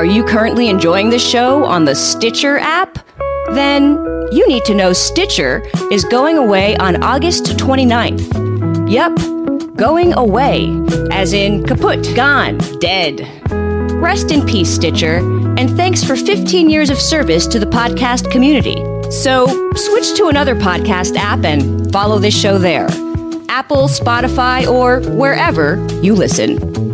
Are you currently enjoying the show on the Stitcher app? Then you need to know Stitcher is going away on August 29th. Yep, going away, as in kaput, gone, dead. Rest in peace, Stitcher, and thanks for 15 years of service to the podcast community. So switch to another podcast app and follow this show there. Apple, Spotify, or wherever you listen.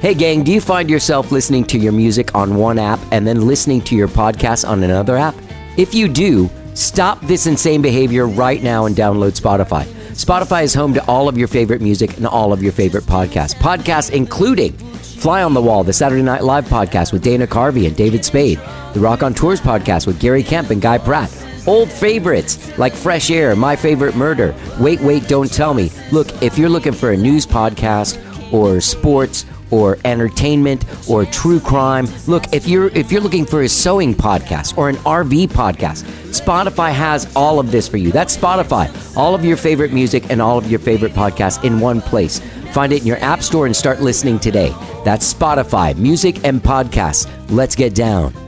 Hey, gang, do you find yourself listening to your music on one app and then listening to your podcast on another app? If you do, stop this insane behavior right now and download Spotify. Spotify is home to all of your favorite music and all of your favorite podcasts. Podcasts including Fly on the Wall, the Saturday Night Live podcast with Dana Carvey and David Spade, the Rockonteurs podcast with Gary Kemp and Guy Pratt. Old favorites like Fresh Air, My Favorite Murder, Wait, Wait, Don't Tell Me. Look, if you're looking for a news podcast or sports or entertainment or true crime. Look, if you're if you're looking for a sewing podcast or an RV podcast, Spotify has all of this for you. That's Spotify. All of your favorite music and all of your favorite podcasts in one place. Find it in your app store and start listening today. That's Spotify, music and podcasts. Let's get down.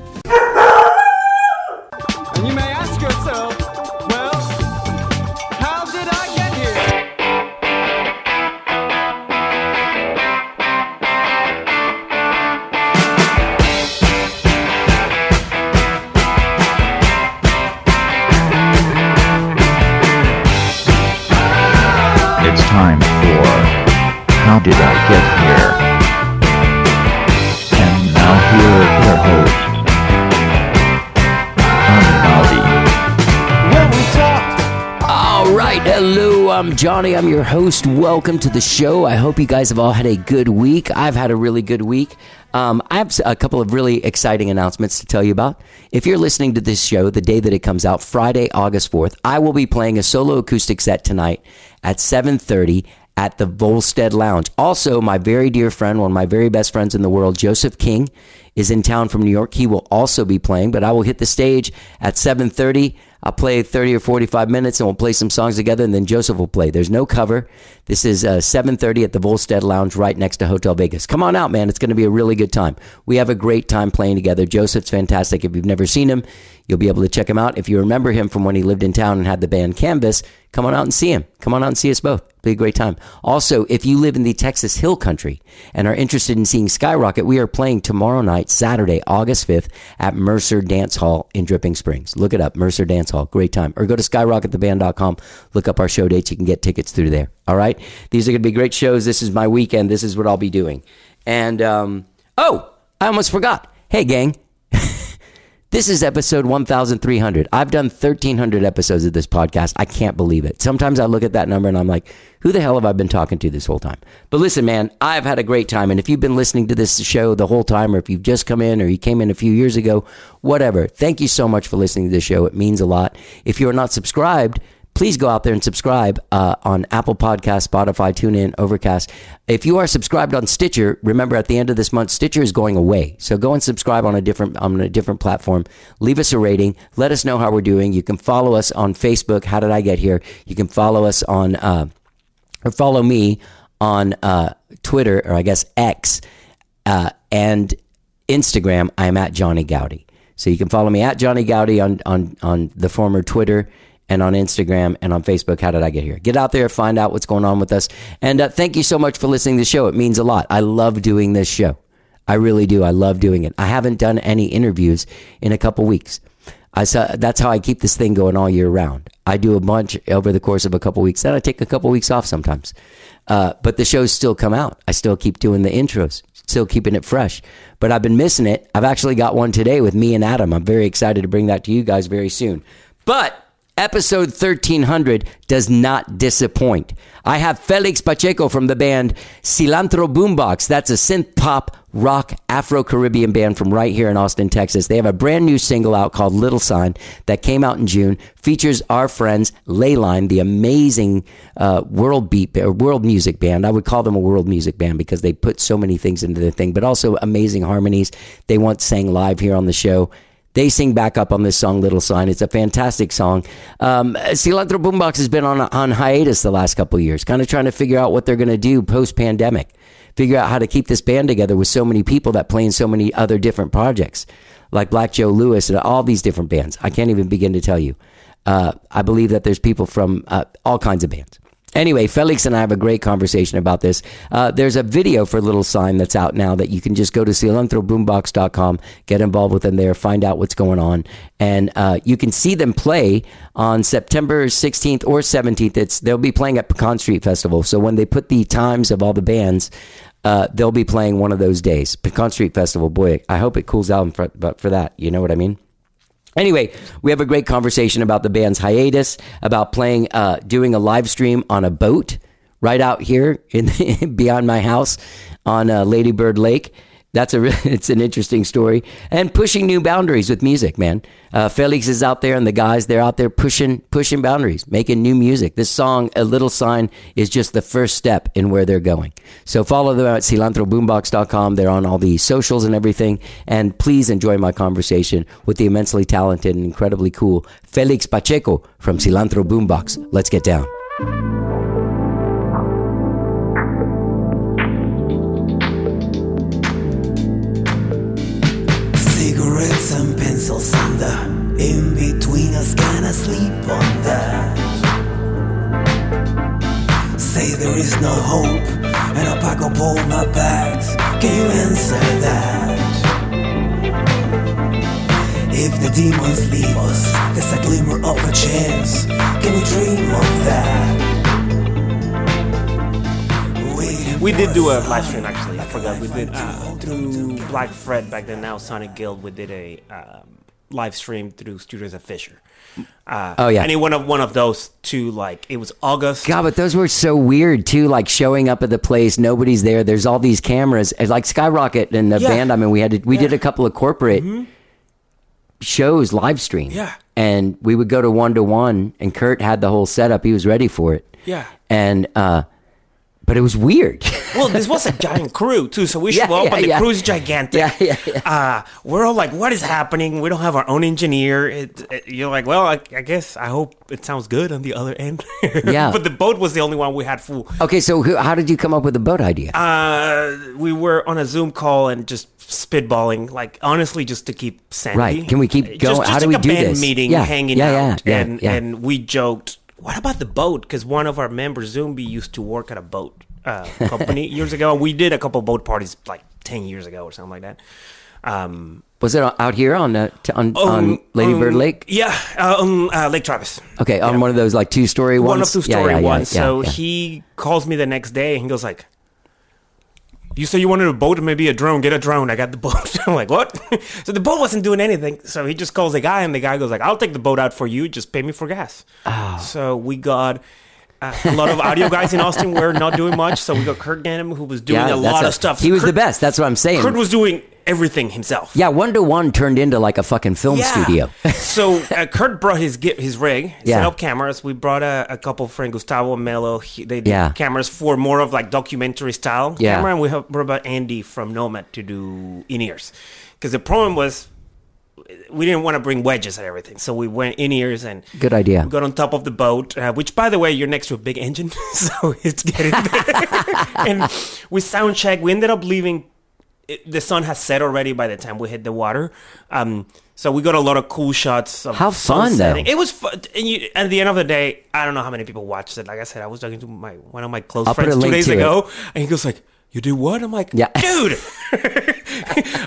Johnny. I'm your host. Welcome to the show. I hope you guys have all had a good week. I've had a really good week. Um, I have a couple of really exciting announcements to tell you about. If you're listening to this show the day that it comes out, Friday, August 4th, I will be playing a solo acoustic set tonight at 7:30 at the Volstead Lounge. Also, my very dear friend, one of my very best friends in the world, Joseph King, is in town from New York. He will also be playing, but I will hit the stage at 7:30. I'll play 30 or 45 minutes and we'll play some songs together and then Joseph will play. There's no cover. This is uh, 7:30 at the Volstead Lounge right next to Hotel Vegas. Come on out, man. It's going to be a really good time. We have a great time playing together. Joseph's fantastic. If you've never seen him, you'll be able to check him out. If you remember him from when he lived in town and had the band Canvas, come on out and see him. Come on out and see us both. Be a great time. Also, if you live in the Texas Hill Country and are interested in seeing Skyrocket, we are playing tomorrow night, Saturday, August 5th, at Mercer Dance Hall in Dripping Springs. Look it up, Mercer Dance Hall. Great time. Or go to skyrockettheband.com. Look up our show dates. You can get tickets through there. All right? These are going to be great shows. This is my weekend. This is what I'll be doing. And, um, oh, I almost forgot. Hey, gang. This is episode 1300. I've done 1300 episodes of this podcast. I can't believe it. Sometimes I look at that number and I'm like, who the hell have I been talking to this whole time? But listen, man, I've had a great time. And if you've been listening to this show the whole time, or if you've just come in or you came in a few years ago, whatever, thank you so much for listening to this show. It means a lot. If you're not subscribed, please go out there and subscribe uh, on Apple Podcast, Spotify, TuneIn, Overcast. If you are subscribed on Stitcher, remember at the end of this month, Stitcher is going away. So go and subscribe on a different on a different platform. Leave us a rating. Let us know how we're doing. You can follow us on Facebook. How did I get here? You can follow us on uh, or follow me on uh, Twitter or I guess X uh, and Instagram. I'm at Johnny Goudie. So you can follow me at Johnny Goudie on on on the former Twitter and on Instagram and on Facebook. How did I get here? Get out there, find out what's going on with us. And uh, thank you so much for listening to the show. It means a lot. I love doing this show. I really do. I love doing it. I haven't done any interviews in a couple weeks. I saw, that's how I keep this thing going all year round. I do a bunch over the course of a couple weeks. Then I take a couple weeks off sometimes. Uh, but the shows still come out. I still keep doing the intros, still keeping it fresh. But I've been missing it. I've actually got one today with me and Adam. I'm very excited to bring that to you guys very soon. But Episode 1300 does not disappoint. I have Felix Pacheco from the band Cilantro Boombox. That's a synth pop rock Afro Caribbean band from right here in Austin, Texas. They have a brand new single out called Little Sign that came out in June. Features our friends Ley Line, the amazing uh, world beat or world music band. I would call them a world music band because they put so many things into the thing, but also amazing harmonies. They once sang live here on the show. They sing back up on this song, Little Sign. It's a fantastic song. Um, Cilantro Boombox has been on, on hiatus the last couple years, kind of trying to figure out what they're going to do post pandemic. figure out how to keep this band together with so many people that play in so many other different projects, like Black Joe Lewis and all these different bands. I can't even begin to tell you. Uh, I believe that there's people from uh, all kinds of bands. Anyway, Felix and I have a great conversation about this. Uh, there's a video for Little Sign that's out now that you can just go to cilantroboombox.com, get involved with them there, find out what's going on. And uh, you can see them play on September 16th or 17th. It's They'll be playing at Pecan Street Festival. So when they put the times of all the bands, uh, they'll be playing one of those days. Pecan Street Festival, boy, I hope it cools down for, but for that. You know what I mean? Anyway, we have a great conversation about the band's hiatus, about playing, uh, doing a live stream on a boat right out here in beyond my house on uh, Lady Bird Lake. That's a it's an interesting story and pushing new boundaries with music, man. Uh, Felix is out there and the guys they're out there pushing pushing boundaries, making new music. This song, "A Little Sign," is just the first step in where they're going. So follow them at cilantroboombox.com. They're on all the socials and everything. And please enjoy my conversation with the immensely talented and incredibly cool Felix Pacheco from Cilantro Boombox. Let's get down. Do a live stream actually. I forgot. We did uh, through. Black Fret back then. Now Sonic Guild. We did a um, live stream through Studios of Fisher. Uh, Oh, yeah. Any one of one of those two. Like it was August. God, but those were so weird too. Like showing up at the place, nobody's there. There's all these cameras, and like Skyrocket and the Yeah. band. I mean, we had to, we did a couple of corporate shows live stream. Yeah. and we would go to one to one, and Kurt had the whole setup. He was ready for it. Yeah. and uh, but it was weird. Well, this was a giant crew too, so we Yeah, show up yeah, and the yeah. crew's gigantic. Yeah, yeah, yeah. Uh, we're all like, "What is happening?" We don't have our own engineer. It, it- you're like, "Well, I, I guess I hope it sounds good on the other end." Yeah. but the boat was the only one we had full. okay, so who, how did you come up with the boat idea? Uh, we were on a Zoom call and just spitballing, like honestly, just to keep sanity. Right. Can we keep going? Just, How do we do this? meeting, Yeah, hanging yeah, yeah, out, yeah, and yeah. and we joked. What about the boat? Because one of our members, Zumbi, used to work at a boat uh, company years ago, we did a couple boat parties like ten years ago or something like that. Um, was it out here on uh, t- on, on um, Lady Bird um, Lake? Yeah, uh, on uh, Lake Travis. Okay, on yeah. one of those like two story ones. One of two story yeah, yeah, ones. so he calls me the next day and he goes like, "You said you wanted a boat and maybe a drone. Get a drone. I got the boat." I'm like, "What?" so the boat wasn't doing anything. So he just calls the guy and the guy goes like, "I'll take the boat out for you. Just pay me for gas." Oh. So we got. Uh, a lot of audio guys in Austin were not doing much, so we got Kurt Ganem, who was doing Yeah, a lot a- of stuff. He was Kurt, the best. That's what I'm saying. Kurt was doing everything himself. yeah, one to one turned into like a fucking film studio. so uh, Kurt brought his his rig, set Yeah. up cameras. We brought a, a couple friends, Gustavo and Melo. He, they did Yeah. cameras for more of like documentary style Yeah. camera, and we have, brought Andy from Nomad to do in ears. Because the problem was we didn't want to bring wedges and everything, so we went in ears and Good idea. got on top of the boat, uh, which, by the way, you're next to a big engine, so it's getting. and we sound check. We ended up leaving. It, the sun has set already by the time we hit the water. Um, so we got a lot of cool shots. Of How fun, though. It was fun. And you, at the end of the day, I don't know how many people watched it. Like I said, I was talking to my one of my close I'll friends two days to it. ago, and he goes like, "You did what?" I'm like, Yeah. dude."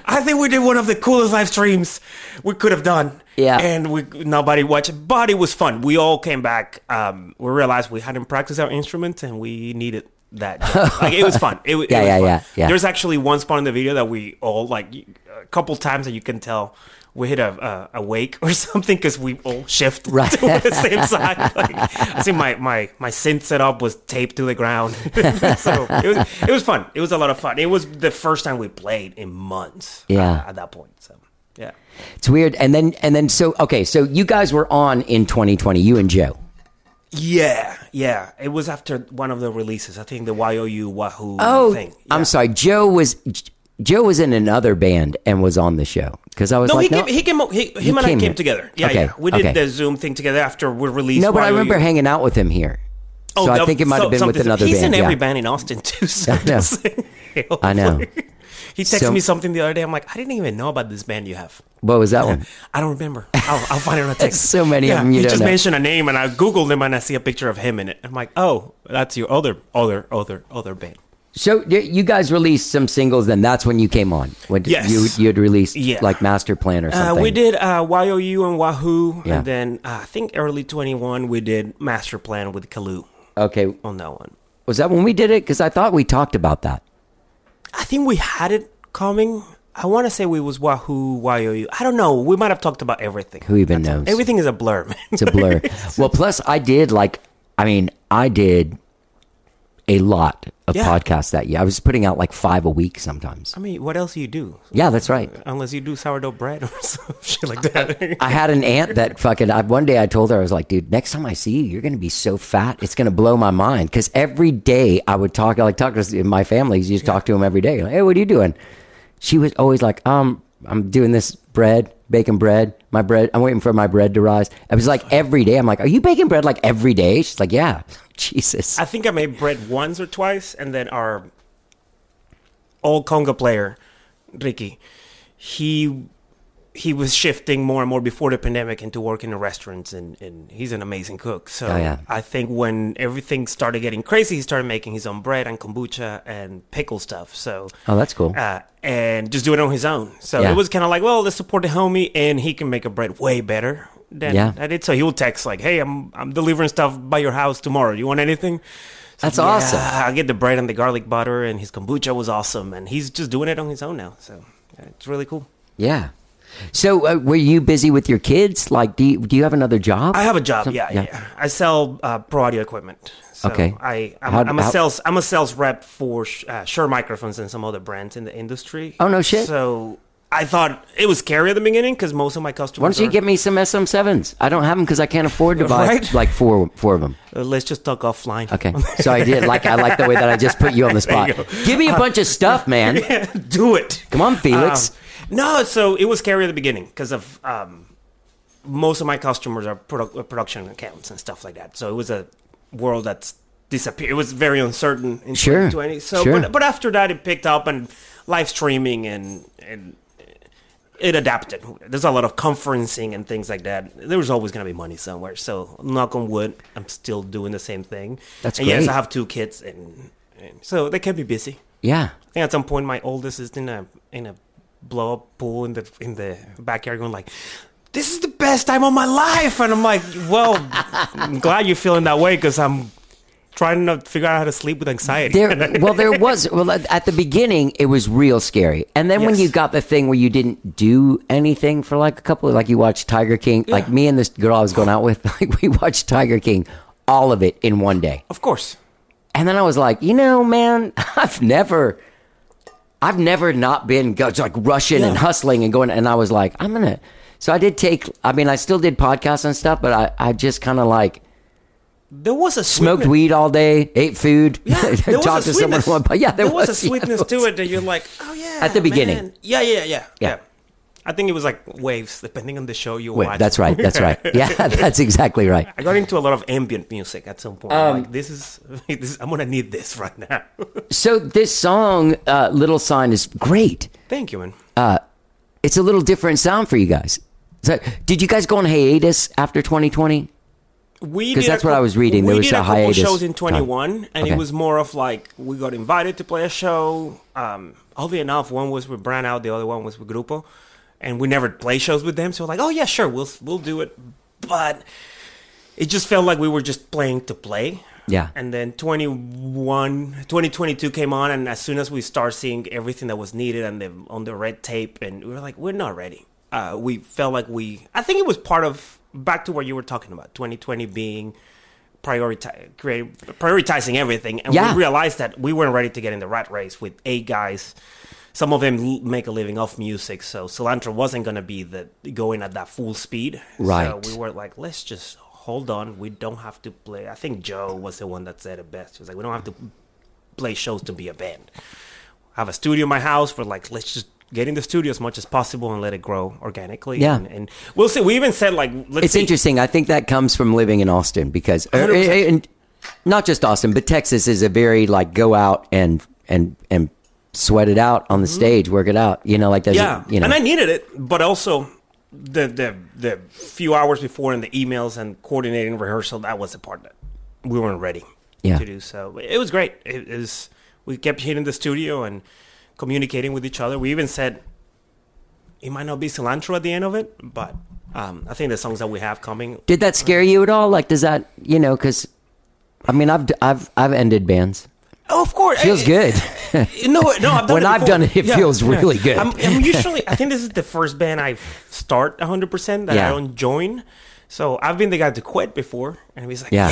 I think we did one of the coolest live streams we could have done. Yeah. And we nobody watched it, but it was fun. We all came back. Um, we realized we hadn't practiced our instruments and we needed that. job. like it was fun. It, wa- it Yeah, was yeah, fun. yeah, yeah. There's actually one spot in the video that we all like a couple times that you can tell we hit a a, a wake or something because we all shift Right. to the same side. Like, I see my my my synth setup was taped to the ground, so it was it was fun. It was a lot of fun. It was the first time we played in months. uh, Yeah. at that point. So yeah. It's weird. And then and then so okay, so you guys were on in 2020, you and Joe. Yeah, yeah. It was after one of the releases. I think the YOU Wahoo Oh, thing. I'm sorry. Joe was Joe was in another band and was on the show because I was No, like, he no, came. He came. He, him and I came came here. together. Yeah, Okay, yeah. We did okay. the Zoom thing together after we released. no, but I remember hanging out with him here. Oh, so I think it might so- have been with another He's band. in every yeah. band in Austin too. So I know. I know. He texted So- me something the other day. I'm like, I didn't even know about this band you have. What was that one? I don't remember. I'll, I'll find it on a text. So many of them you just know. mentioned a name, and I googled him, and I see a picture of him in it. I'm like, oh, that's your other, other, other, other band. So you guys released some singles, then that's when you came on. When Yes. you you had released Yeah. like Master Plan or Uh, something. we did uh, YOU and Wahoo, Yeah. and then uh, I think early 21 we did Master Plan with Kalu Okay, on that one. was that when we did it? Because I thought we talked about that. I think we had it coming. I want to say we was Wahoo, YOU. I don't know. We might have talked about everything. Who even knows? Everything is a blur, man. It's a blur. well, plus I did like, I mean, I did a lot of Yeah. podcasts that year. I was putting out like five a week sometimes. I mean, what else do you do? Yeah, that's right. Unless you do sourdough bread or some shit like that. I had an aunt that fucking. I, one day I told her I was like, dude, next time I see you, you're gonna be so fat, it's gonna blow my mind. Because every day I would talk, like talk to my family. You just talk to them every day. Like, hey, what are you doing? She was always like, um, I'm doing this bread, baking bread. My bread. I'm waiting for my bread to rise. It was like every day. I'm like, are you baking bread like every day? She's like, yeah. Jesus. I think I made bread once or twice, and then our old conga player, Ricky, he he was shifting more and more before the pandemic into working in restaurants, and, and he's an amazing cook. So Oh, yeah. I think when everything started getting crazy, he started making his own bread and kombucha and pickle stuff. So Oh, that's cool. uh, and just do it on his own. So Yeah. it was kind of like, well, let's support the homie, and he can make a bread way better than Yeah. I did. So he will text like, "Hey, I'm I'm delivering stuff by your house tomorrow. You want anything?" So, That's awesome. I get the bread and the garlic butter, and his kombucha was awesome, and he's just doing it on his own now. So yeah, it's really cool. Yeah. So uh, were you busy with your kids? Like, do you, do you have another job? I have a job. Some- yeah, yeah, yeah. I sell uh, pro audio equipment. So Okay. I I'm, How- I'm a how- sales I'm a sales rep for uh, Shure microphones and some other brands in the industry. Oh, no shit. So I thought it was scary at the beginning because most of my customers. Why don't you are- get me some SM7s? I don't have them because I can't afford to buy Right? like four four of them. Uh, let's just talk offline. Okay, so I did like I like the way that I just put you on the spot. Give me a bunch of stuff, man. Do it. Come on, Felix. Um, no, so it was scary at the beginning because of um, most of my customers are produ- uh, production accounts and stuff like that. So it was a world that's disappeared. It was very uncertain in Sure, 2020. So, sure. but, but after that, it picked up and live streaming and and it adapted. There's a lot of conferencing and things like that. There was always going to be money somewhere. So knock on wood, I'm still doing the same thing. That's and Yes. I have two kids, and, and so they can be busy. yeah. I think at some point my oldest is in a in a blow up pool in the in the backyard going like this is the best time of my life and I'm like well I'm glad you're feeling that way because I'm trying to figure out how to sleep with anxiety There, well, there was. Well, at the beginning, it was real scary, and then when you got the thing where you didn't do anything for like a couple, of, like you watched Tiger King, like me and this girl I was going out with, like we watched Tiger King, all of it in one day. of course And then I was like, you know, man, I've never, I've never not been like rushing and hustling and going. And I was like, I'm gonna. So I did take. I mean, I still did podcasts and stuff, but I, I just kind of like there was a smoked weed all day, ate food, yeah, there was talked to someone. sweetness. One, yeah, there, was, a sweetness there to it that you're like oh yeah At the beginning. yeah yeah yeah Yeah. yeah I think it was like waves depending on the show you Wait, watch that's right. That's right. Yeah, that's exactly right. I got into a lot of ambient music at some point. Um, like this is, this I'm gonna need this right now. So this song, uh, "Little Sign," is great. Thank you, man. It's a little different sound for you guys. So, did you guys go on hiatus after 2020? We 'Cause did a that's what I was reading. There was a a couple hiatus shows in 21, and Okay. it was more of like we got invited to play a show. Um, oddly enough, one was with Brownout, the other one was with Grupo, and we never play shows with them. So like, oh yeah, sure, we'll we'll do it. But it just felt like we were just playing to play. Yeah. And then 21, 2022 came on, and as soon as we start seeing everything that was needed and the on the red tape, and we were like, we're not ready. Uh, we felt like we. I think it was part of back to what you were talking about, 2020 being prioritize, create, prioritizing everything, and Yeah. we realized that we weren't ready to get in the rat race with eight guys. Some of them make a living off music, so Cilantro wasn't going to be the going at that full speed. Right. So we were like, let's just hold on. We don't have to play. I think Joe was the one that said it best. He was like, we don't have to play shows to be a band. I have a studio in my house. We're like, let's just get in the studio as much as possible and let it grow organically. Yeah. And, and we'll see. We even said like, let's It's see. interesting. I think that comes from living in Austin because, er, 100%. and not just Austin, but Texas is a very like go out and and and sweat it out on the stage, work it out. You know, like Mm-hmm. yeah, you know, and I needed it, but also the the the few hours before and the emails and coordinating rehearsal that was the part that we weren't ready Yeah. to do. So it was great. It is we kept hitting the studio and communicating with each other. We even said it might not be cilantro at the end of it, but um, I think the songs that we have coming. Did that scare you at all? Like, does that you know? Because I mean, I've I've I've ended bands. Oh, of course, Feels good. No, no, I've done When it I've done it, it feels really good. I'm, I'm usually, I think this is the first band I start 100 percent that Yeah. I don't join. So I've been the guy to quit before, and he's like, Yeah.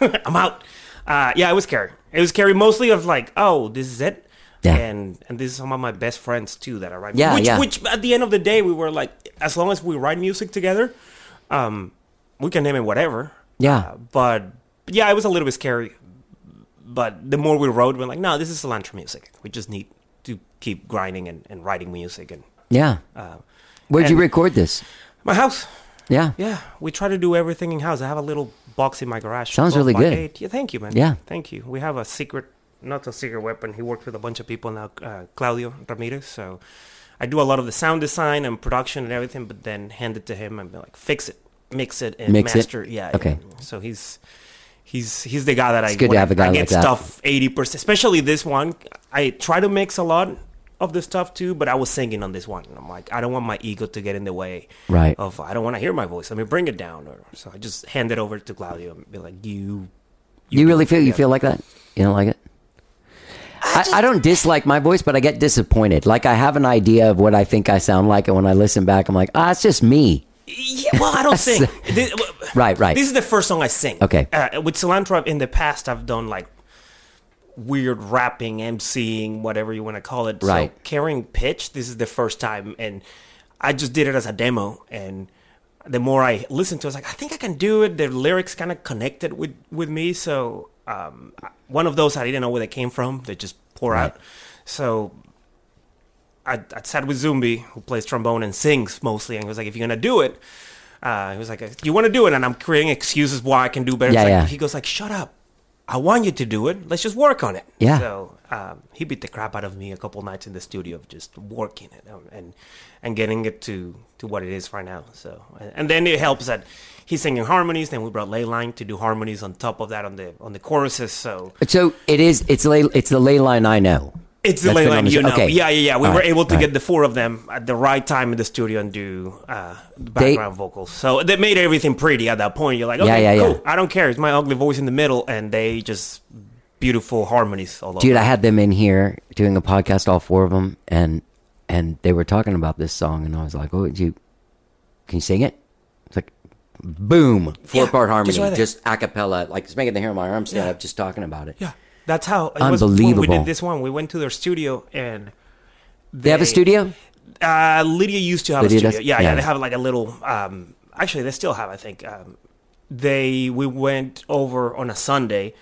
"Yeah, I'm out." Uh, yeah, it was scary. It was scary, mostly of like, "Oh, this is it," Yeah. and and this is some of my best friends too that I write. Yeah, which, yeah. which at the end of the day, we were like, as long as we write music together, um, we can name it whatever. Yeah. Uh, but yeah, it was a little bit scary but the more we wrote, we're like, no, this is cilantro music. We just need to keep grinding and, and writing music. And Yeah. uh, Where'd you record this? my house, Yeah. yeah, we try to do everything in house. I have a little box in my garage. Sounds really good. eight. Yeah, thank you, man. Yeah. thank you. We have a secret, not a secret weapon. He worked with a bunch of people now, uh, Claudio Ramirez. So I do a lot of the sound design and production and everything, but then hand it to him and be like, fix it, mix it, and Mix it? master. Yeah. Okay. yeah. So he's. He's he's the guy that I good to have a guy I like get that. stuff eighty percent, especially this one. I try to mix a lot of the stuff too, but I was singing on this one. And I'm like, I don't want my ego to get in the way. Right. Of I don't want to hear my voice. Let me bring it down. Or so I just hand it over to Claudio and be like, you. You really feel you feel like that? You don't like it? I, I don't dislike my voice, but I get disappointed. Like I have an idea of what I think I sound like, and when I listen back, I'm like, ah, it's just me. Yeah, well, I don't sing. This- Right, right. This is the first song I sing. Okay. Uh, with Cilantro, in the past, I've done like weird rapping, MCing, whatever you want to call it. Right. So carrying pitch, this is the first time, and I just did it as a demo. And the more I listened to, it, I was like, I think I can do it. The lyrics kind of connected with with me. So um, one of those I didn't know where they came from. They just pour out. So I, I sat with Zumbi, who plays trombone and sings mostly, and he was like, "If you're gonna do it," uh, he was like, "You want to do it?" And I'm creating excuses why I can do better. Yeah, like- yeah. He goes like, "Shut up! I want you to do it. Let's just work on it." Yeah. So um, he beat the crap out of me a couple nights in the studio of just working it and and getting it to to what it is right now. So and, then it helps that he's singing harmonies. Then we brought Ley Line to do harmonies on top of that on the on the choruses. So So it is. It's lay, It's the ley line I know. It's the That's ley line, you know. Okay. Yeah, yeah, yeah. We All were right, able to get right. the four of them at the right time in the studio and do uh, the background vocals. So that made everything pretty at that point. You're like, okay, Yeah, yeah, cool. yeah. I don't care. It's my ugly voice in the middle, and they just beautiful harmonies all over. Dude, I had them in here doing a podcast, all four of them, and and they were talking about this song, and I was like, "Oh, did you can you sing it?" It's like, boom, four part just harmony, right just a cappella, like it's making the hair on my arms stand Yeah. up just talking about it. yeah, that's how it was when we did this one. We went to their studio and They have a studio. Uh, Lydia used to have Lydia a studio. Yeah, yeah, Yeah. They have like a little. Um, actually, they still have. I think. Um, they we went over on a Sunday,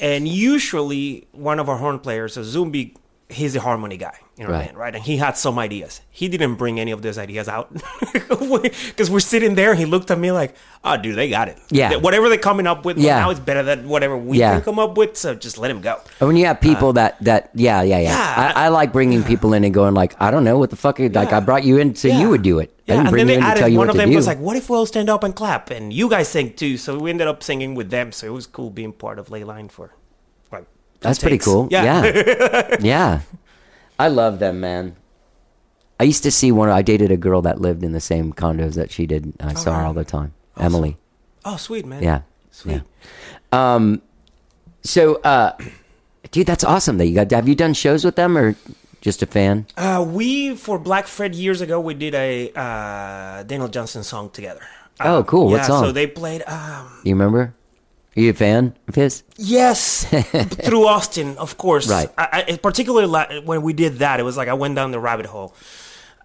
and usually one of our horn players, a Zumbi, he's a harmony guy in our Right. band, right? And he had some ideas. He didn't bring any of those ideas out because we're sitting there. and He looked at me like, "Oh, dude, they got it. Yeah. whatever they're coming up with Yeah. now is better than whatever we Yeah. can come up with. So just let him go." And when you have people that that yeah yeah yeah, Uh, yeah, I, I like bringing people in and going like I don't know what the fuck like. I brought you in so you would do it. I Yeah, and then you they added one of them do. was like, "What if we all stand up and clap?" And you guys sing too. So we ended up singing with them. So it was cool being part of Ley Line for. That's two pretty takes. cool. Yeah, Yeah. yeah. I love them, man. I used to see one. I dated a girl that lived in the same condos that she did. I saw her all the time. Emily. oh, sweet man. Yeah. sweet. Yeah. Um, so, uh, dude, that's awesome that you got. Have you done shows with them or just a fan? Uh, we for Black Fret years ago we did a uh, Daniel Johnston song together. Oh, cool. What yeah, song? So they played. Um, You remember? Are you a fan of his? yes, through Austin, of course. Right. I, I, particularly la- when we did that, it was like I went down the rabbit hole.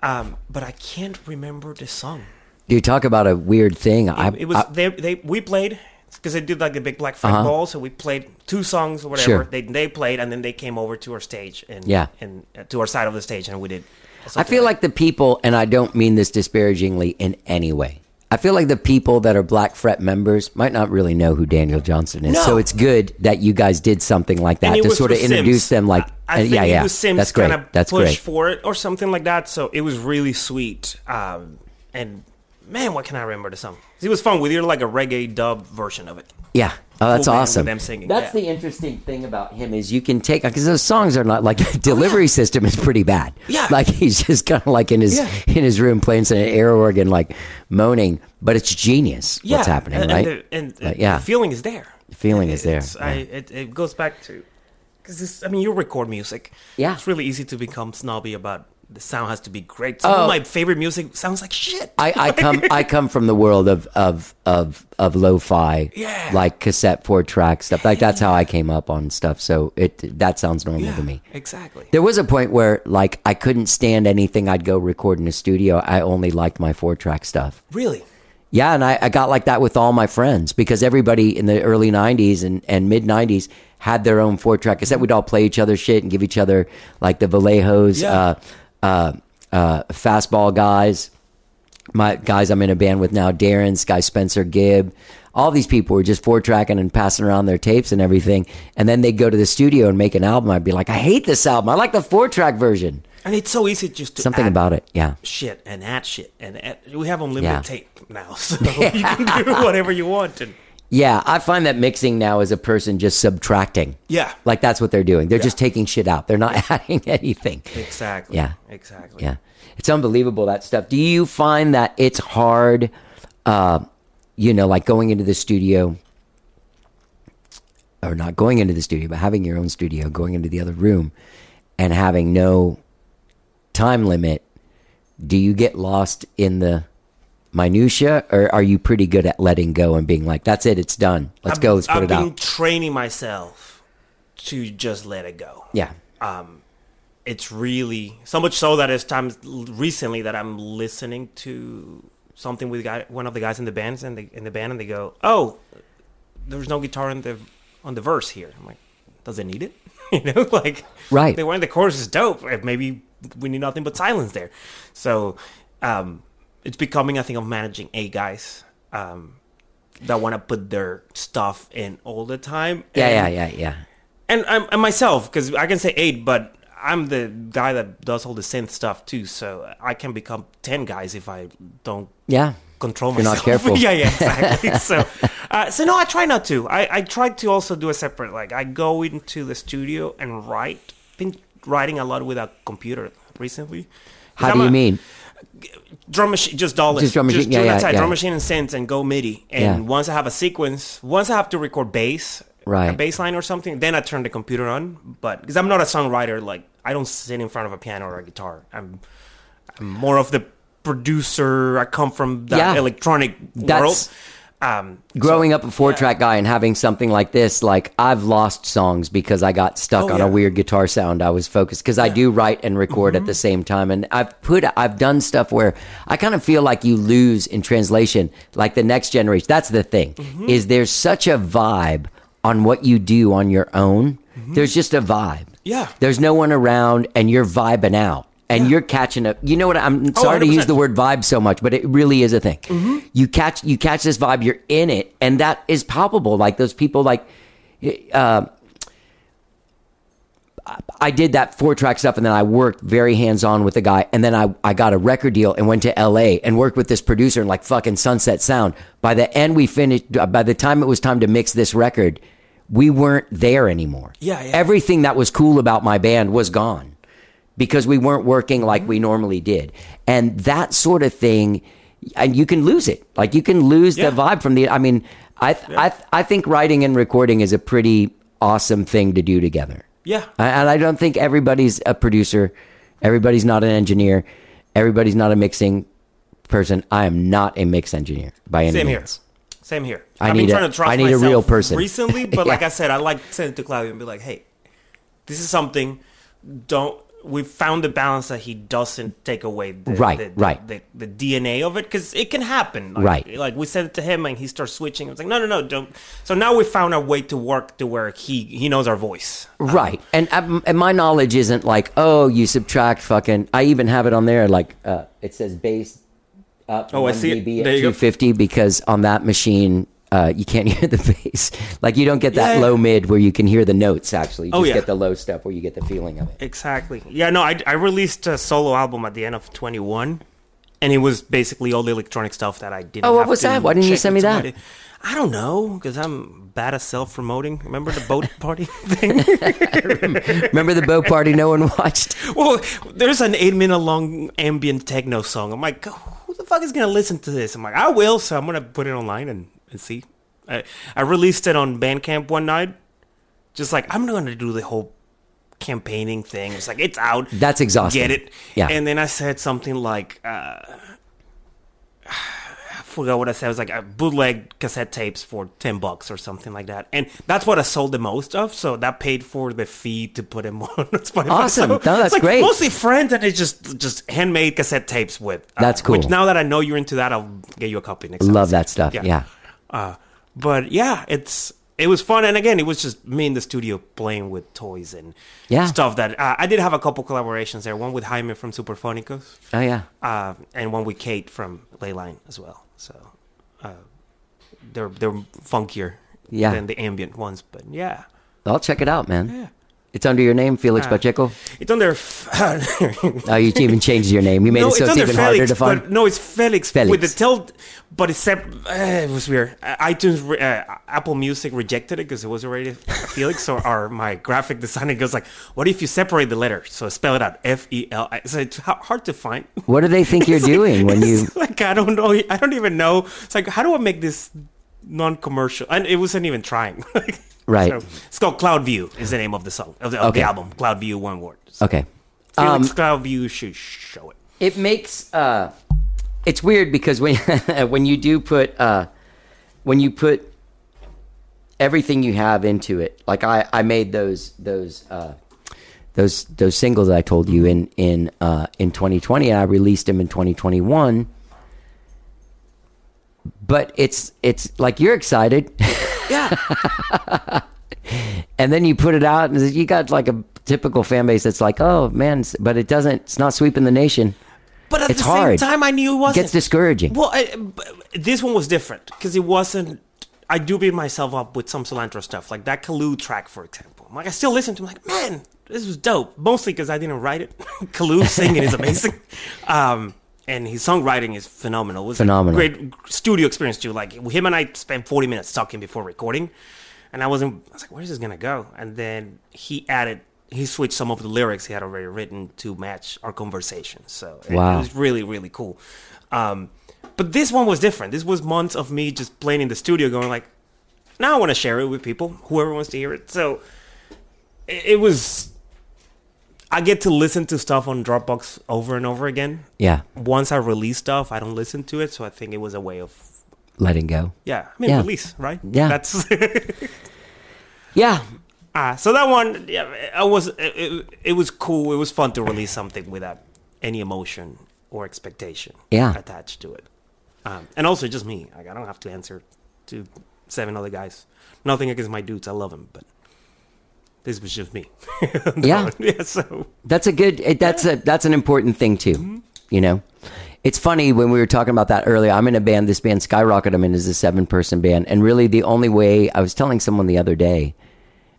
Um, but I can't remember the song. You talk about a weird thing. I, it was I- they they we played because they did like the big black Fret Uh-huh. ball, so we played two songs or whatever. Sure. They they played and then they came over to our stage and Yeah. and uh, to our side of the stage and we did. I feel like the people, and I don't mean this disparagingly in any way. I feel like the people that are Black Fret members might not really know who Daniel Johnston is. No. So it's good that you guys did something like that to sort of introduce Sims. them. Like, I, I uh, yeah, it yeah, that's great. kind of That's great. for it or something like that. So it was really sweet. Um, and man, what can I remember the song? It was fun. We did like a reggae dub version of it. Yeah. Oh, that's Cool band with awesome. them singing, That's yeah. the interesting thing about him is you can take because those songs are not like oh, the delivery system is pretty bad. Oh, Yeah. Like he's just kind of like in his Yeah. in his room playing some air organ, like moaning, but it's genius Yeah, what's happening, and, right? And, the, and Like, the yeah. feeling is there. The feeling It- is there, it's- I, it, it goes back to because I mean, you record music. Yeah. it's really easy to become snobby about the sound has to be great. Some Oh. of my favorite music sounds like shit. I, I come I come from the world of of of of lo-fi, Yeah. like cassette four track stuff. Like that's how I came up on stuff. So it that sounds normal yeah, to me. exactly. There was a point where like I couldn't stand anything I'd go record in a studio. I only liked my four track stuff. Really, Yeah, and I, I got like that with all my friends because everybody in the early '90s and, and mid '90s had their own four track cassette. We'd all play each other shit and give each other like the Vallejos, Yeah. uh, uh, uh, fastball guys. My guys, I'm in a band with now, Darren's guy, Spencer Gibb. All these people were just four tracking and passing around their tapes and everything. And then they'd go to the studio and make an album. I'd be like, I hate this album. I like the four track version. and it's so easy just to Something about it. Yeah. shit and add shit and add, we have unlimited Yeah. tape now, so you can do whatever you want. And Yeah, I find that mixing now is a person just subtracting. yeah, Like that's what they're doing. They're just taking shit out. They're not adding anything. exactly. Yeah. exactly. Yeah. It's unbelievable that stuff. Do you find that it's hard uh you know, like going into the studio or not going into the studio, but having your own studio, going into the other room and having no time limit, do you get lost in the minutia or are you pretty good at letting go and being like, that's it, it's done. Let's I've- go, let's put it out? I've it been out. training myself to just let it go. Yeah. It's really so much so that it's times recently that I'm listening to something with guy, one of the guys in the bands and the in the band, and they go, "Oh, there's no guitar in the on the verse here." I'm like, "Does it need it?" you know, like Right. The one the chorus is dope. Maybe we need nothing but silence there. So, um, it's becoming a thing of managing a guys. Um, that want to put their stuff in all the time. Yeah, And- yeah, yeah, yeah. and I'm and myself because I can say eight, but I'm the guy that does all the synth stuff too. So I can become ten guys if I don't Yeah. control If you're not myself. careful. yeah, yeah, exactly. so, uh, so no, I try not to. I I try to also do a separate. Like I go into the studio and write. Been writing a lot with a computer recently. How I'm do you a- mean? Drum machine, just dollars, Just drum machine, yeah, yeah, yeah. drum machine and synths, and go MIDI. And Yeah. once I have a sequence, once I have to record bass, Right. a bass line or something, then I turn the computer on. But because I'm not a songwriter, like I don't sit in front of a piano or a guitar. I'm, I'm more of the producer. I come from the Yeah. electronic That's- world. Um, growing up a four track guy and having something like this, like I've lost songs because I got stuck Oh, on yeah. a weird guitar sound. I was focused because I do write and record Mm-hmm. at the same time, and I've put I've done stuff where I kind of feel like you lose in translation, like the next generation. That's the thing Mm-hmm. is there's such a vibe on what you do on your own. There's just a vibe. Mm-hmm. Yeah. There's no one around, and you're vibing out. And you're catching up. You know what? I'm sorry to use the word vibe so much, but it really is a thing. You catch you catch this vibe. You're in it, and that is palpable. Like those people, like uh, I did that four track stuff, and then I worked very hands on with the guy, and then I I got a record deal and went to L.A. and worked with this producer and like fucking Sunset Sound. By the end, we finished. By the time it was time to mix this record, we weren't there anymore. Yeah, yeah. Everything that was cool about my band was gone because we weren't working like mm-hmm. we normally did. And that sort of thing, and you can lose it. Like you can lose Yeah. the vibe from the. I mean, I I I think writing and recording is a pretty awesome thing to do together. yeah, I- And I don't think everybody's a producer. Everybody's not an engineer. Everybody's not a mixing person. I am not a mix engineer by any same here. means. Same here. I I've need been a- trying to trust I need a real person. recently, but like I said, I like send it to Claudio and be like, "Hey, this is something. Don't we found the balance that he doesn't take away the, Right, the, the- right. the, the DNA of it because it can happen. Like, Right. Like we said it to him and he starts switching. I was like, no, no, no, don't. So now we found a way to work to where he he knows our voice. Right. And, um, and my knowledge isn't like, oh, you subtract fucking. I even have it on there, like, uh, it says bass up Oh, I 1 see it. at There you go. 250 because on that machine uh, you can't hear the bass. Like you don't get that Yeah. low mid where you can hear the notes. Actually, you Oh, just yeah. get the low stuff where you get the feeling of it. Exactly. Yeah, no, I, I released a solo album at the end of 21, and it was basically all the electronic stuff that I didn't Oh, what was that? Why didn't you send me that? somebody. I don't know, because I'm bad at self promoting. Remember the boat party thing? Remember the boat party no one watched? well, there's an eight minute long ambient techno song. I'm like, who the fuck is going to listen to this? I'm like, I will, so I'm going to put it online and, and see. I, I released it on Bandcamp one night. Just like, I'm not going to do the whole campaigning thing. It's like, it's out. That's exhausting. Get it? Yeah. And then I said something like, uh, I forgot what I said. It was like a bootleg cassette tapes for ten bucks or something like that, and that's what I sold the most of. So that paid for the fee to put them on Spotify. Awesome. So No, that's it's like great. Mostly friends, and it's just just handmade cassette tapes with. uh, That's cool. Which now that I know you're into that, I'll get you a copy next. time. Love that stuff. yeah. Yeah. Uh, but yeah, it's it was fun, and again, it was just me in the studio playing with toys and Yeah. stuff that uh, I did have a couple collaborations there. One with Jaime from Superfonicos Oh yeah. uh, and one with Kate from Ley Line as well. So uh, they're they're funkier Yeah. than the ambient ones, but yeah, I'll check it out, man. Yeah. It's under your name, Felix Ah. Pacheco. it's under. F- Oh, you even changed your name. You made no, it so it's it's, even harder to find. but no, it's Felix, Felix. with the tel, but sep- uh, it was weird. Uh, iTunes, uh, Apple Music rejected it because it was already Felix. So our my graphic designer goes like, "What if you separate the letter? So spell it out F E L I." So it's hard to find. What do they think you're like- doing when you? like I don't know. I don't even know. It's like how do I make this non-commercial? And it wasn't even trying. Right. So, it's called Cloud View. Is the name of the song of the, of Okay. the album? Cloud View, one word. So Okay. Felix Um, Cloud View should show it. it makes uh it's weird because when when you do put uh when you put everything you have into it like i i made those those uh those those singles i told you in in uh in 2020 and i released them in 2021 but it's it's like you're excited Yeah. and then you put it out and you got like a typical fan base that's like oh man but it doesn't it's not sweeping the nation But at It's the hard. same time, I knew it it wasn't. gets discouraging Well, I, this one was different because it wasn't. I do beat myself up with some cilantro stuff, like that Kalu track, for example. I'm like, I still listen to. it. I'm like, man, this was dope. Mostly because I didn't write it. Kalu singing is amazing, um, and his songwriting is phenomenal. It was Phenomenal. A great studio experience too. Like him and I spent 40 minutes talking before recording, and I wasn't. I was like, where's this gonna go? And then he added. He switched some of the lyrics he had already written to match our conversation. So it- Wow. it was really really cool. Um, but this one was different. This was months of me just playing in the studio, going like, now I want to share it with people, whoever wants to hear it. So it, it was. I get to listen to stuff on Dropbox over and over again. yeah Once I release stuff, I don't listen to it. So I think it was a way of letting go yeah, I mean Yeah. release, right? Yeah. That's yeah ah. So that one, yeah, I was. It, it, was cool. It was fun to release something without any emotion or expectation Yeah. attached to it. Um, and also just me. Like I don't have to answer to seven other guys. Nothing against my dudes. I love them, but this was just me. Yeah. yeah. So That's a good. It, that's a that's an important thing too. Mm-hmm. You know, it's funny when we were talking about that earlier. I'm in a band. This band Skyrocket. I'm in is a seven person band, and really the only way I was telling someone the other day,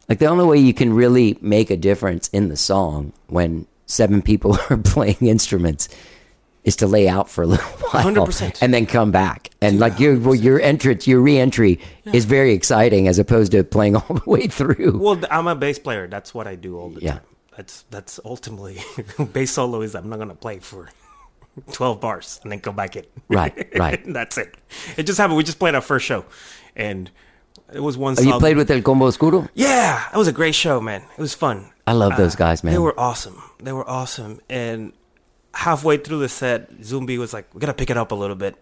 like the only way you can really make a difference in the song when seven people are playing instruments is to lay out for a little while 100%. and then come back and like your well, your entrance your re-entry is very exciting as opposed to playing all the way through well, I'm a bass player. That's what I do all the Yeah. time. That's that's ultimately bass solo is I'm not gonna play for. 12 bars and then come back in. Right, right. That's it. It just happened. We just played our first show and it was one oh, you played with El Combo Oscuro Yeah, it was a great show, man. It was fun. I love those uh, guys, man. They were awesome. They were awesome. And halfway through the set, Zumbi was like, "We gotta pick it up a little bit."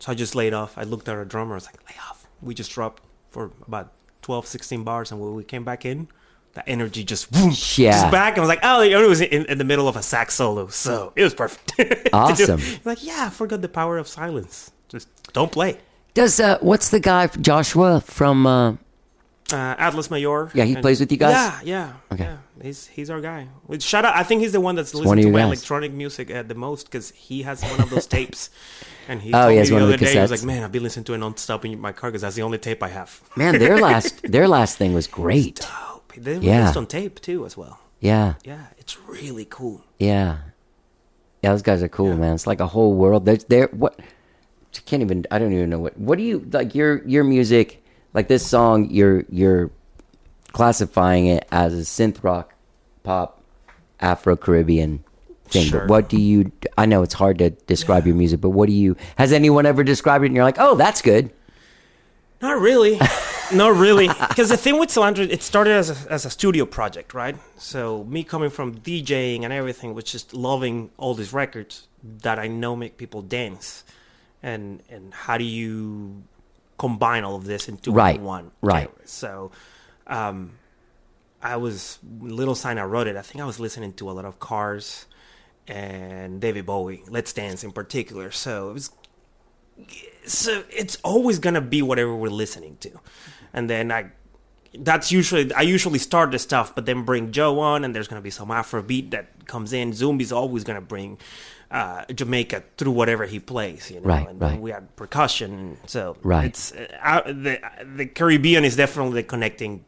So I just laid off. I looked at our drummer. I was like, "Lay off." We just dropped for about 12, 16 bars, and when we came back in, that energy just whoom, Yeah. just back. And I was like, "Oh, it was in, in the middle of a sax solo, so it was perfect." Awesome. like, yeah, I forgot the power of silence. Just don't play. Does uh, what's the guy Joshua from uh, Uh, Atlas Maior. Yeah, he And- plays with you guys? Yeah, yeah. Okay. Yeah, he's he's our guy. Which, shout out! I think he's the one that's listening to my guys. electronic music uh, the most because he has one of those tapes. And he Oh, told he me has the one of other the day, he was like, "Man, I've been listening to it non-stop in my car because that's the only tape I have." Man, their last their last thing was great. Oh, they Yeah. on tape too as well. Yeah, Yeah, it's really cool. yeah, yeah. Those guys are cool, man. It's like a whole world. There's there. What I can't even. I don't even know what. What do you like? Your your music, like this song. You're you're classifying it as a synth rock, pop, Afro Caribbean thing. Sure. But what do you? I know it's hard to describe your music, but what do you? Has anyone ever described it? And you're like, oh, that's good. Not really. Not really. Because the thing with Cilantro, it started as a, as a studio project, right? So me coming from DJing and everything was just loving all these records that I know make people dance. And and how do you combine all of this into Right, one? right. genre? So um, I was, little sign I wrote it, I think I was listening to a lot of Cars and David Bowie, Let's Dance in particular. So it was so it's always gonna be whatever we're listening to and then i that's usually i usually start the stuff but then bring joe on and there's gonna be some afrobeat that comes in zumbi's always gonna bring uh, jamaica through whatever he plays you know Right, and right. we had percussion so Right. it's uh, the, the caribbean is definitely the connecting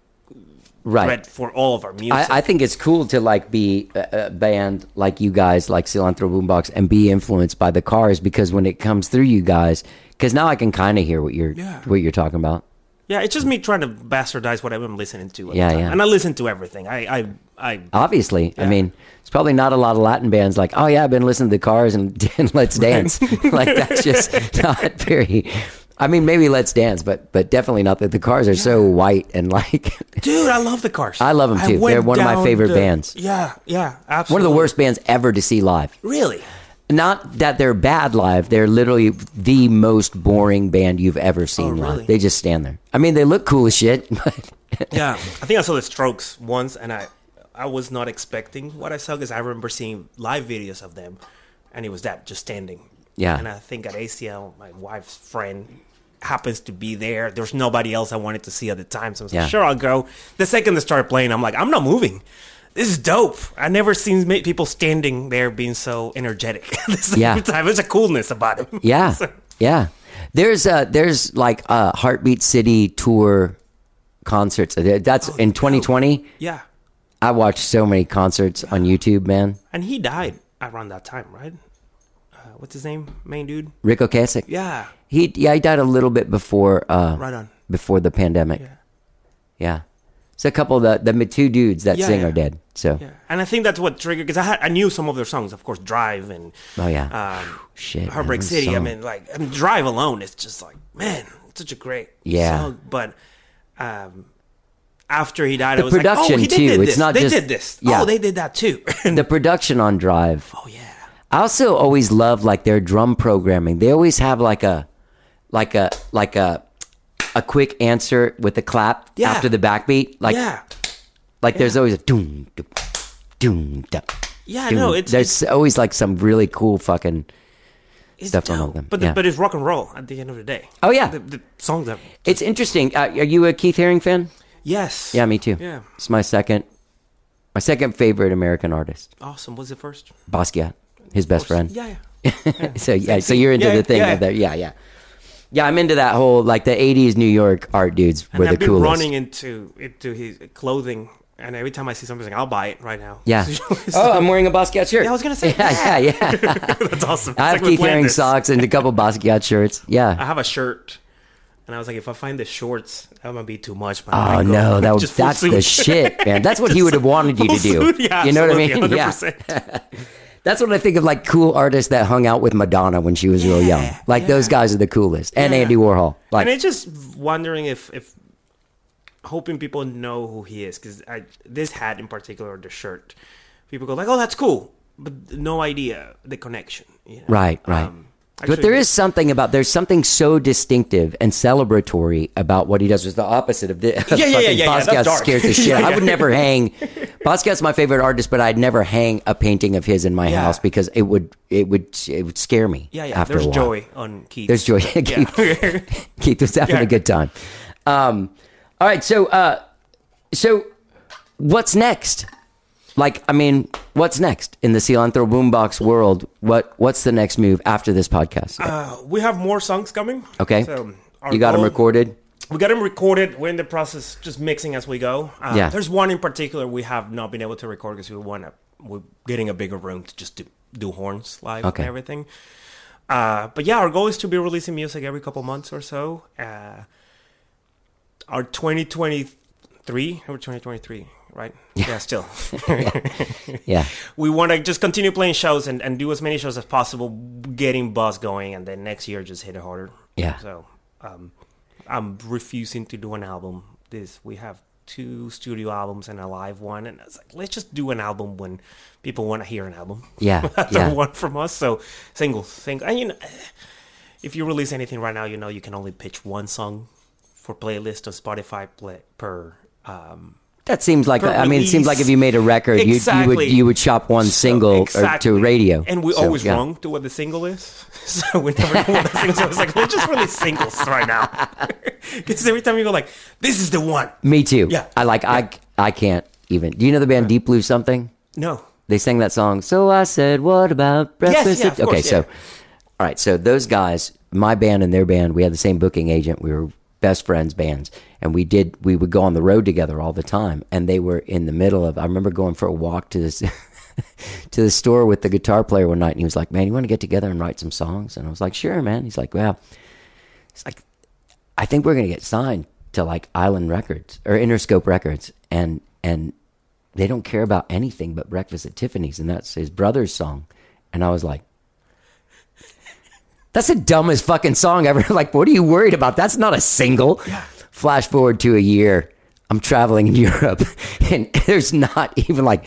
Right. thread for all of our music I, I think it's cool to like be a, a band like you guys, like Cilantro Boombox, and be influenced by the cars because when it comes through you guys, because now I can kind of hear what you're Yeah. what you're talking about. Yeah it's just me trying to bastardize whatever i'm listening to Yeah, yeah. and i listen to everything i i i Obviously, I mean, it's probably not a lot of Latin bands like, oh yeah, I've been listening to the Cars and, and Let's Dance. like that's just not very. I mean, maybe Let's Dance, but but definitely not that the Cars are so white and like Dude, I love the Cars. I love them too. They're one of my favorite the- bands. Yeah, yeah, absolutely. one of the worst bands ever to see live. Really? Not that they're bad live. They're literally the most boring band you've ever oh, seen Oh, really? live. They just stand there. I mean, they look cool as shit, but Yeah. I think I saw the Strokes once, and I, I was not expecting what I saw because I remember seeing live videos of them, and it was that just standing. Yeah. And I think at ACL, my wife's friend happens to be there. There's nobody else I wanted to see at the time, so I was Yeah. like, sure, I'll go. The second they started playing, I'm like, I'm not moving. This is dope. I never seen people standing there being so energetic same Yeah. time. There's a coolness about it. yeah, So- yeah. There's uh there's like a Heartbeat City tour concerts. That's in 2020. yeah. I watched so many concerts on YouTube, man. And he died around that time, right? Uh, what's his name? Main dude? Ric Ocasek. Yeah. He yeah, he died a little bit before uh Right on. before the pandemic. Yeah. Yeah. So a couple of the the two dudes that Yeah, sing yeah. are dead. So Yeah. And I think that's what triggered, because I, had- I knew some of their songs, of course, Drive and oh yeah. um, Shit. Heartbreak City. I mean, like, I mean, Drive alone is just like, man, such a great Yeah. song. But um, after he died, The I was like, oh, production, he did, too. did It's this. not they just- did this. yeah. Oh, they did that too. the production on Drive. oh, yeah. I also always love like their drum programming. They always have like a like a like a a quick answer with a clap Yeah. after the backbeat. Like yeah. Like there's always a doom doom doom doom. Yeah, doom. no, it's, there's always like some really cool fucking it's stuff on all of them. But, Yeah. the, but it's rock and roll at the end of the day. Oh, yeah. The, the songs are, It's interesting. Uh, are you a Keith Haring fan? yes. Yeah, me too. Yeah. It's my second my second favorite American artist. Awesome. Was it first? Basquiat, his best friend. Yeah, yeah. so yeah, so you're into Yeah, the thing yeah. of the yeah, yeah. Yeah, I'm into that whole like the '80s New York art dudes And were the I've been coolest. running into into his clothing, and every time I see something, I'll buy it right now. Yeah. So- oh, I'm wearing a Basquiat shirt. Yeah, I was gonna say, Yeah, yeah, yeah. that's awesome. I have It's like we Keith planned this. socks and a couple Basquiat shirts. Yeah. I have a shirt, and I was like, if I find the shorts, that might be too much. Man. Oh no, that was just full that's the shit, man. That's what he would have wanted you to do. suit, Yeah, you know what I mean? Yeah. 100%. That's what I think of like cool artists that hung out with Madonna when she was real young. Yeah, Like those guys are the coolest. And Yeah. Andy Warhol. Like and it's just wondering if if hoping people know who he is because I this hat in particular, the shirt, people go like, oh, that's cool, but no idea the connection. You know? Right, right. Um, but there is something about there's something so distinctive and celebratory about what he does. It's the opposite of the Yeah, yeah, yeah, yeah, yeah, that's dark. scares the shit. Yeah, I would never hang. Basquiat's my favorite artist, but I'd never hang a painting of his in my Yeah. house because it would it would it would scare me. Yeah, yeah. After There's a while. Joey on Keith. There's joy. Keith, Keith was having Yeah. a good time. Um, All right, so uh, so what's next? Like, I mean, what's next in the Cilantro Boombox world? What what's the next move after this podcast? Uh, we have more songs coming. okay, So you got them recorded. We got them recorded. We're in the process, just mixing as we go. Uh, Yeah. There's one in particular we have not been able to record because we want to. We're getting a bigger room to just do, do horns live Okay. and everything. Uh, but yeah, our goal is to be releasing music every couple months or so. Uh, our 2023 or 2023, right? Yeah, still. Yeah, we want to just continue playing shows and, and do as many shows as possible, getting buzz going, and then next year just hit it harder. Yeah. So um, I'm refusing to do an album. This we have two studio albums and a live one, and it's like let's just do an album when people want to hear an album. Yeah, That's yeah. the one from us. So single, and you know, if you release anything right now, you know you can only pitch one song for playlist on Spotify play, per. Um, that seems like. I mean, it seems like if you made a record, you, you would you would shop one single or to radio, And we're So, always yeah. wrong to what the single is. So we never know what the single is. I was like, let's just release singles right now. Because every time you go like, this is the one. Me too. Yeah. I like. I I can't even. Do you know the band Deep Blue something? No. They sang that song. So I said, "What about breakfast?" yeah, of okay, course, so all right, so those guys, my band and their band, we had the same booking agent. We were best friends bands, and we did. We would go on the road together all the time. And they were in the middle of. I remember going for a walk to this. to the store with the guitar player one night and he was like, Man, you want to get together and write some songs? And I was like, Sure, man. He's like, Well, it's like I think we're gonna get signed to like Island Records or Interscope Records, and and they don't care about anything but Breakfast at Tiffany's, and that's his brother's song. And I was like, "That's the dumbest fucking song ever." like, what are you worried about? That's not a single. Flash forward to a year, I'm traveling in Europe, and there's not even like.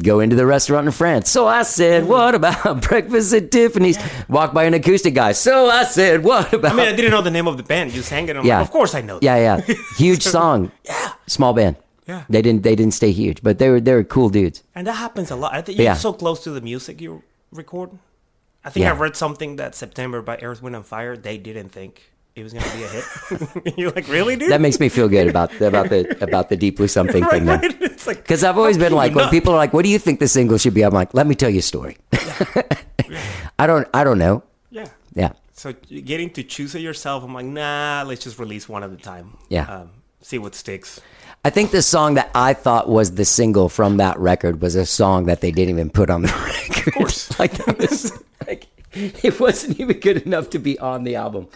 Go into the restaurant in France. So I said, "What about breakfast at Tiffany's?" Walk by an acoustic guy. So I said, "What about?" I mean, I didn't know the name of the band. You sang it. I'm Yeah. like, of course I know. Yeah, yeah. Huge song. yeah. Small band. Yeah. They didn't they didn't stay huge, but they were they were cool dudes. And that happens a lot. I think you're Yeah. so close to the music you record. I think Yeah. I read something that September by Earth, Wind and Fire, they didn't think it was going to be a hit. you're like, really, dude? That makes me feel good about about the about the deep blue something right, thing right. It's like Because I've always been like when not? people are like, "What do you think the single should be?" I'm like, "Let me tell you a story." I don't I don't know. Yeah. Yeah. So getting to choose it yourself, I'm like, nah, let's just release one at a time. Yeah. Um, see what sticks. I think the song that I thought was the single from that record was a song that they didn't even put on the record. Of course. like, that was, it wasn't even good enough to be on the album.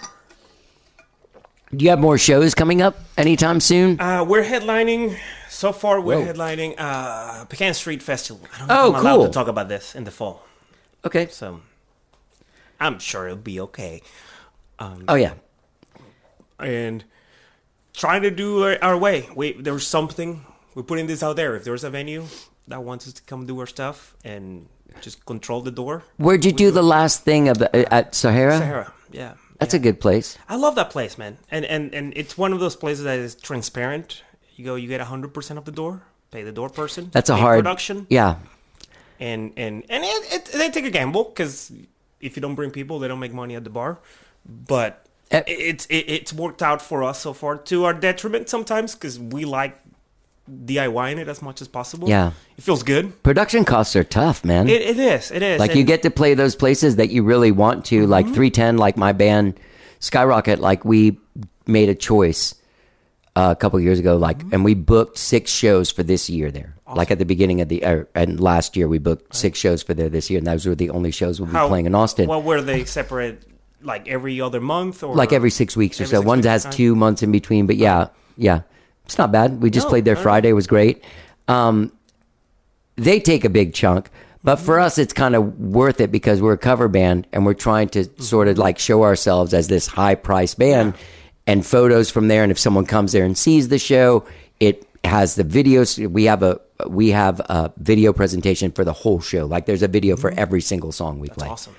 Do you have more shows coming up anytime soon? Uh, we're headlining. So far, we're Whoa. headlining uh, Pecan Street Festival. I don't know Oh, if I'm allowed cool. to talk about this in the fall. okay. So I'm sure it'll be okay. Oh yeah. and trying to do our, our way. We there's something we're putting this out there. If there's a venue that wants us to come do our stuff and just control the door, Where'd you do the last thing of the, uh, at Sahara? Sahara, yeah, That's a good place. I love that place, man. And and and it's one of those places that is transparent. You go, you get hundred percent of the door, pay the door person. That's a hard production, Yeah. and and and it, it, they take a gamble because if you don't bring people, they don't make money at the bar. But Eh. it's it, it's worked out for us so far to our detriment sometimes because we like DIYing it as much as possible. Yeah. it feels good. Production costs are tough, man. It, it is. It is. like you get to play those places that you really want to, like Mm-hmm. 310, like my band Skyrocket. Like we made a choice uh, a couple years ago, like, Mm-hmm. and we booked six shows for this year there. Like at the beginning of the, uh, and last year we booked six shows for there this year, and those were the only shows we'll be how- playing in Austin. Well, were they separate like every other month or like every six weeks or so. One has okay. two months in between, but yeah, yeah, it's not bad. We just No, played there no. Friday; it was great. Um, they take a big chunk, but for Mm-hmm. us, it's kind of worth it because we're a cover band and we're trying to Mm-hmm. sort of like show ourselves as this high price band. And photos from there, and if someone comes there and sees the show, it has the videos. We have a we have a video presentation for the whole show. Like there's a video for every single song we play. Mm-hmm. Awesome.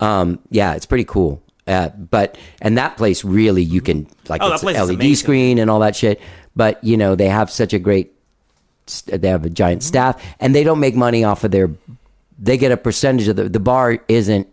Um, yeah, it's pretty cool. Uh, but and that place really you can like Oh, that it's place an is LED amazing. screen and all that shit. But you know they have such a great, they have a giant Mm-hmm. staff and they don't make money off of their. They get a percentage of the the bar isn't.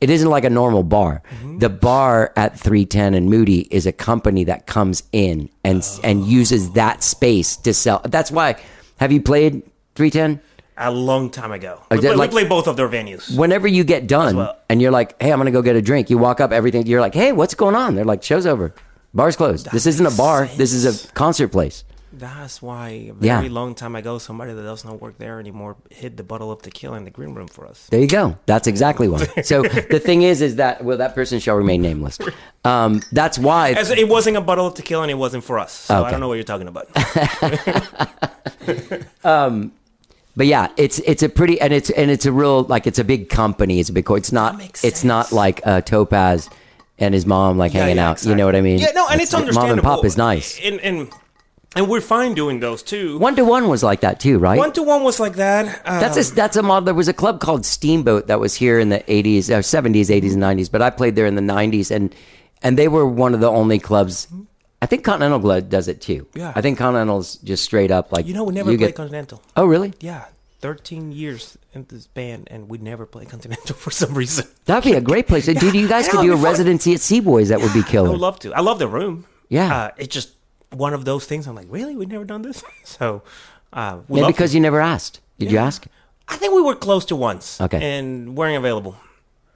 It isn't like a normal bar. Mm-hmm. The bar at 310 and Moody is a company that comes in and and uses that space to sell. That's why. Have you played 310? A long time ago. Oh, We, did- play, like- we play both of their venues. Whenever you get done well. and you're like, "Hey, I'm gonna go get a drink," you walk up, everything. You're like, "Hey, what's going on?" They're like, "Show's over, bar's closed. this isn't a bar. This is a concert place." That's why a Yeah. very long time ago, somebody that does not work there anymore hid the bottle of tequila in the green room for us. There you go. That's exactly why. So the thing is, is that well, that person shall remain nameless. Um, that's why. As it wasn't a bottle of tequila and it wasn't for us. So Okay. I don't know what you're talking about. But yeah, it's it's a pretty and it's and it's a real like it's a big company. It's a big. co- It's not. It's not like a Topaz and his mom like Yeah, hanging yeah, out. You know what I mean? Yeah, no, and it's, understandable. Mom and pop is nice. And and and we're fine doing those too. One to one was like that too, right? One to one was like that. Um, That's a that's a model. There was a club called Steamboat that was here in the eighties, seventies, eighties, and nineties. But I played there in the nineties, and and they were one of the only clubs. I think Continental does it too. Yeah. I think Continental's just straight up like You know, we never you played get- Continental. Oh, really? Yeah, 13 years in this band, and we never played Continental for some reason. That'd be a great place. Dude, you guys could do a fun. residency at C-Boy's. That would be killer. I would love to. I love the room. Yeah. Uh, it's just one of those things. I'm like, really? We've never done this? so, uh, Maybe because to. you never asked. Did you ask? I think we were close to once. Okay. And weren't available.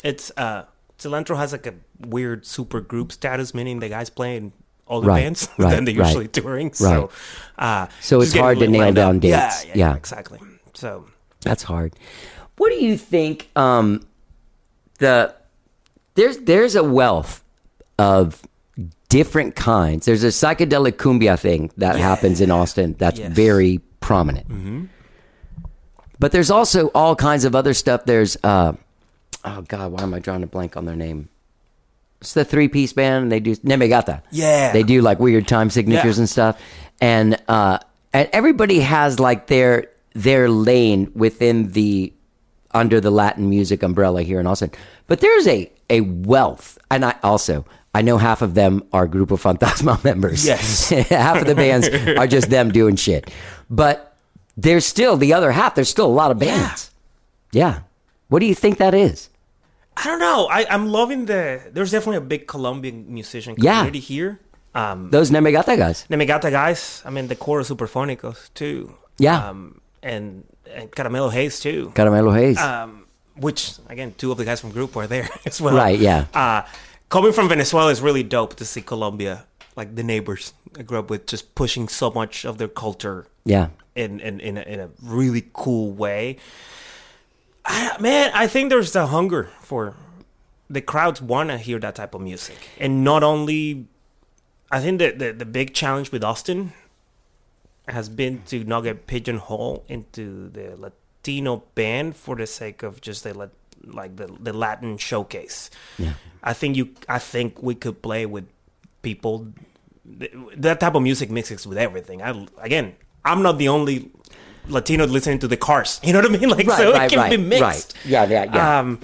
It's, uh, Cilantro has like a weird super group status, meaning the guys playing all the Right, bands right, than they're right, usually touring. right. So, uh, So it's hard to nail down up. Yeah, dates. yeah, Yeah. exactly. So, That's hard. What do you think? Um, the there's there's a wealth of different kinds. There's a psychedelic cumbia thing that happens in Austin that's Yes. very prominent. But there's also all kinds of other stuff. There's uh, oh god, why am I drawing a blank on their name? It's the three piece band. And they do Nemegata. Yeah. they do like weird time signatures Yeah. and stuff, and uh, and everybody has like their their lane within the under the Latin music umbrella here in Austin. But there's a a wealth, and I also I know half of them are Grupo Fantasma members. Yes. half of the bands are just them doing shit. But there's still the other half. There's still a lot of bands. Yeah. What do you think that is? I don't know. I, I'm loving the. There's definitely a big Colombian musician Yeah. community here. Um, Those Nemegata guys. Nemegata guys. I mean, the Coro Superfonicos too. Yeah. Um, and and Caramelo Hayes too. Caramelo Hayes. Um, which again, two of the guys from group were there as well. Right, yeah. Uh, coming from Venezuela is really dope to see Colombia, like the neighbors I grew up with, just pushing so much of their culture yeah. in in in a, in a really cool way. I, man, I think there's a hunger for the crowds want to hear that type of music, and not only. I think that the, the big challenge with Austin has been to not get pigeonholed into the Latino band for the sake of just the lat- like the the Latin showcase. Yeah. I think you. I think we could play with people. That type of music mixes with everything. I again, I'm not the only Latino listening to the Cars. You know what I mean? Like Right, so right, it can right, be mixed. Yeah, yeah, yeah. Um,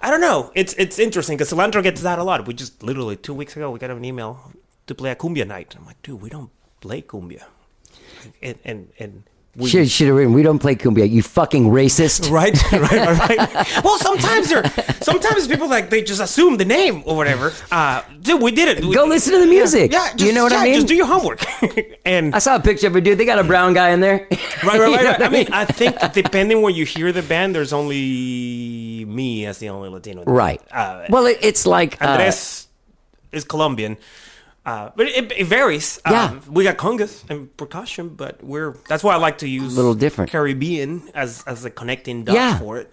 I don't know. It's it's interesting because Cilantro gets that a lot. We just literally two weeks ago we got an email to play a cumbia night. I'm like, dude, we don't play cumbia. And and and we Should should have written. We don't play cumbia. You fucking racist. right, right, right, right. Well, sometimes they're sometimes people like they just assume the name or whatever. Uh, dude, we did it. We- Go listen to the music. Yeah, just, you know what yeah, I mean. Just do your homework. and I saw a picture of a dude. They got a brown guy in there. right, right, You know right. right. I mean, I think depending where you hear the band, there's only me as the only Latino. right. Uh, well, it, it's like uh, is Colombian. Uh, but it, it varies. Yeah. Um, we got congas and percussion, but we're that's why I like to use a Little different. Caribbean as as a connecting dot Yeah. for it.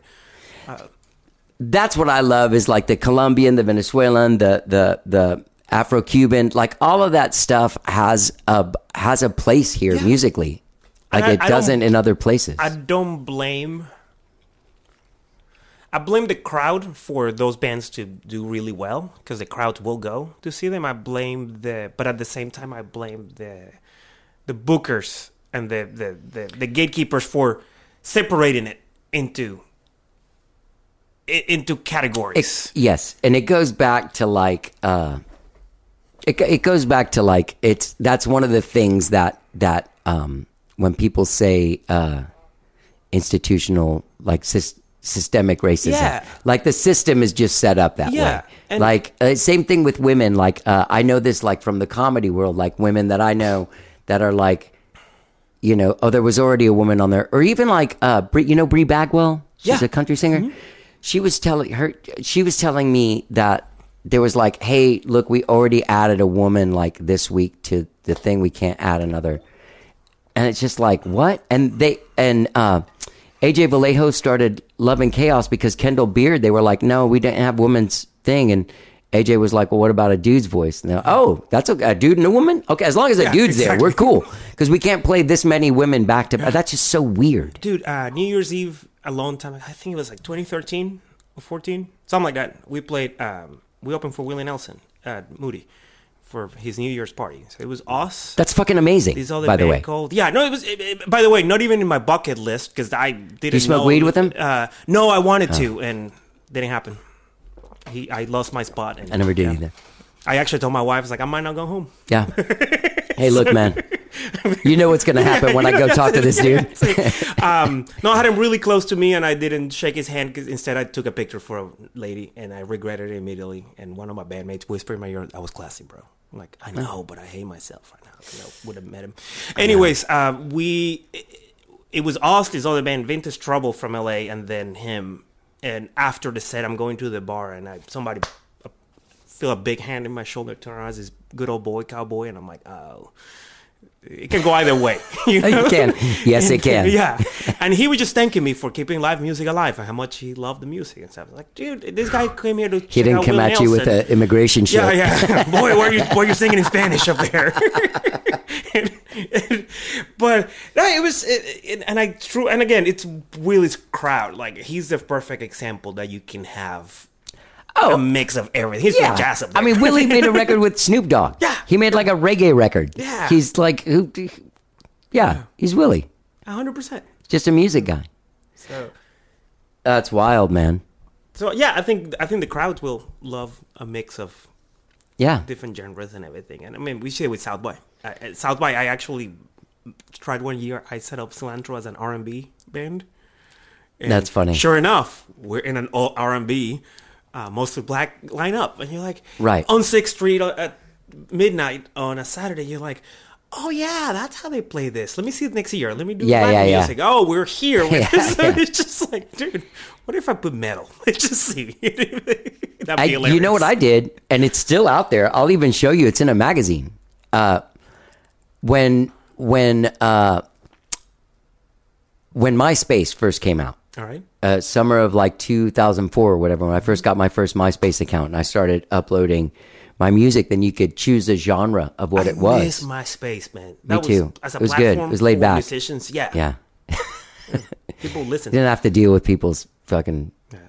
that's what I love is like the Colombian, the Venezuelan, the the the Afro Cuban, like all of that stuff has a has a place here musically, like I- it I doesn't in other places. I don't blame. I blame the crowd for those bands to do really well because the crowd will go to see them. I blame the, but at the same time, I blame the, the bookers and the the, the, the gatekeepers for separating it into into categories. yes, and it goes back to like uh, it it goes back to like it's that's one of the things that that um when people say uh institutional like sys- systemic racism. Yeah. Like the system is just set up that Yeah, way. and- like uh, same thing with women. Like uh, I know this like from the comedy world. Like women that I know that are like, you know, oh, there was already a woman on there, or even like uh, Bri, you know, Bri Bagwell. She's Yeah. Mm-hmm. a country singer. She was telling her. She was telling me that there was like, hey, look, we already added a woman like this week to the thing. We can't add another and it's just like what and they and uh aj vallejo started loving chaos because kendall beard they were like no we didn't have women's thing. And aj was like well what about a dude's voice? They're, oh that's okay. A dude and a woman? Okay as long as a Yeah, dude's there we're cool. Because we can't play this many women back to that's just so weird. Dude uh new year's eve a long time i think it was like 2013 or 14 something like that. We played um we opened for willie nelson at moody for his new year's party. So it was us. That's fucking amazing these other by the way. Yeah no it was it, it- by the way not even in my bucket list because i didn't You smoke know- weed with him? uh no i wanted to and didn't happen. He i lost my spot and i never did yeah. either. I actually told my wife i was like i might not go home. Yeah hey look man you know what's gonna happen when i go talk to this dude um, no, I had him really close to me, and I didn't shake his hand. Cause instead, I took a picture for a lady, and I regretted it immediately. And one of my bandmates whispered in my ear, "I was classy, bro." I'm like, I know, but I hate myself right now. 'cause I would have met him. Anyways, uh, we it was us, this other band, Vintage Trouble from LA, and then him. And after the set, I'm going to the bar, and I somebody feel a big hand in my shoulder, turn around, this good old boy, cowboy, and I'm like, oh. It can go either way. Oh, you know? it can yes it can Yeah, and he was just thanking me for keeping live music alive and how much he loved the music and stuff. Like, dude, this guy came here to. he didn't come at you with an immigration show. Yeah, yeah. Boy, why are you why are you singing in Spanish up there? And- and- but no, it was, it, it- and I true, and again, it's Willie's crowd. Like he's the perfect example that you can have a mix of everything. He's yeah. jazz. I mean, Willie made a record with Snoop Dogg. Yeah. He made like a reggae record. Yeah. He's like, who, yeah, he's Willie. hundred percent. Just a music guy. So, That's wild, man. so yeah, I think I think the crowds will love a mix of Yeah. different genres and everything. And I mean, we see it with South by. Uh, South by, I actually tried one year. I set up Cilantro as an R and B band. And That's funny. Sure enough, we're in an all R and B, uh, mostly black lineup, and you're like, Right. on Sixth Street uh, at midnight on a Saturday. You're like. Oh yeah, that's how they play this. Let me see it next year. Let me do Yeah, black yeah, yeah. music. Oh, we're here. Yeah, this. yeah. It's just like, dude, what if I put metal? Let's just see. That'd I, you know what I did, and it's still out there. I'll even show you. It's in a magazine. Uh, when when uh, when MySpace first came out, All right. uh, summer of like 2004 or whatever, when I first got my first MySpace account and I started uploading my music, then you could choose a genre of what I it was. miss MySpace, man. Me That too. as a It was good. It was laid back. Musicians, yeah, yeah. People listen. You didn't have to deal with people's fucking. Yeah.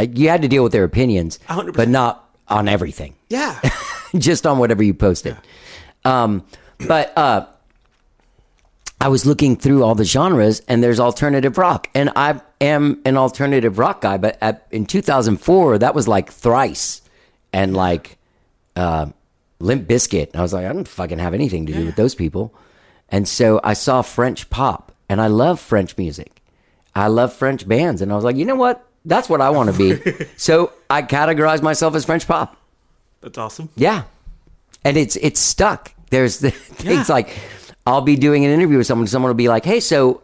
Uh, you had to deal with their opinions, A hundred but not on everything. Yeah, just on whatever you posted. Um, but uh, I was looking through all the genres, and there's alternative rock, and I am an alternative rock guy. But at, in 2004, that was like Thrice and like uh, Limp Bizkit. I was like, I don't fucking have anything to do with those people. And so I saw French pop, and I love French music. I love French bands, and I was like, you know what? That's what I want to be. so I categorized myself as French pop. that's awesome. Yeah, and it's it's stuck. There's the things Yeah. like I'll be doing an interview with someone. Someone will be like, "Hey, so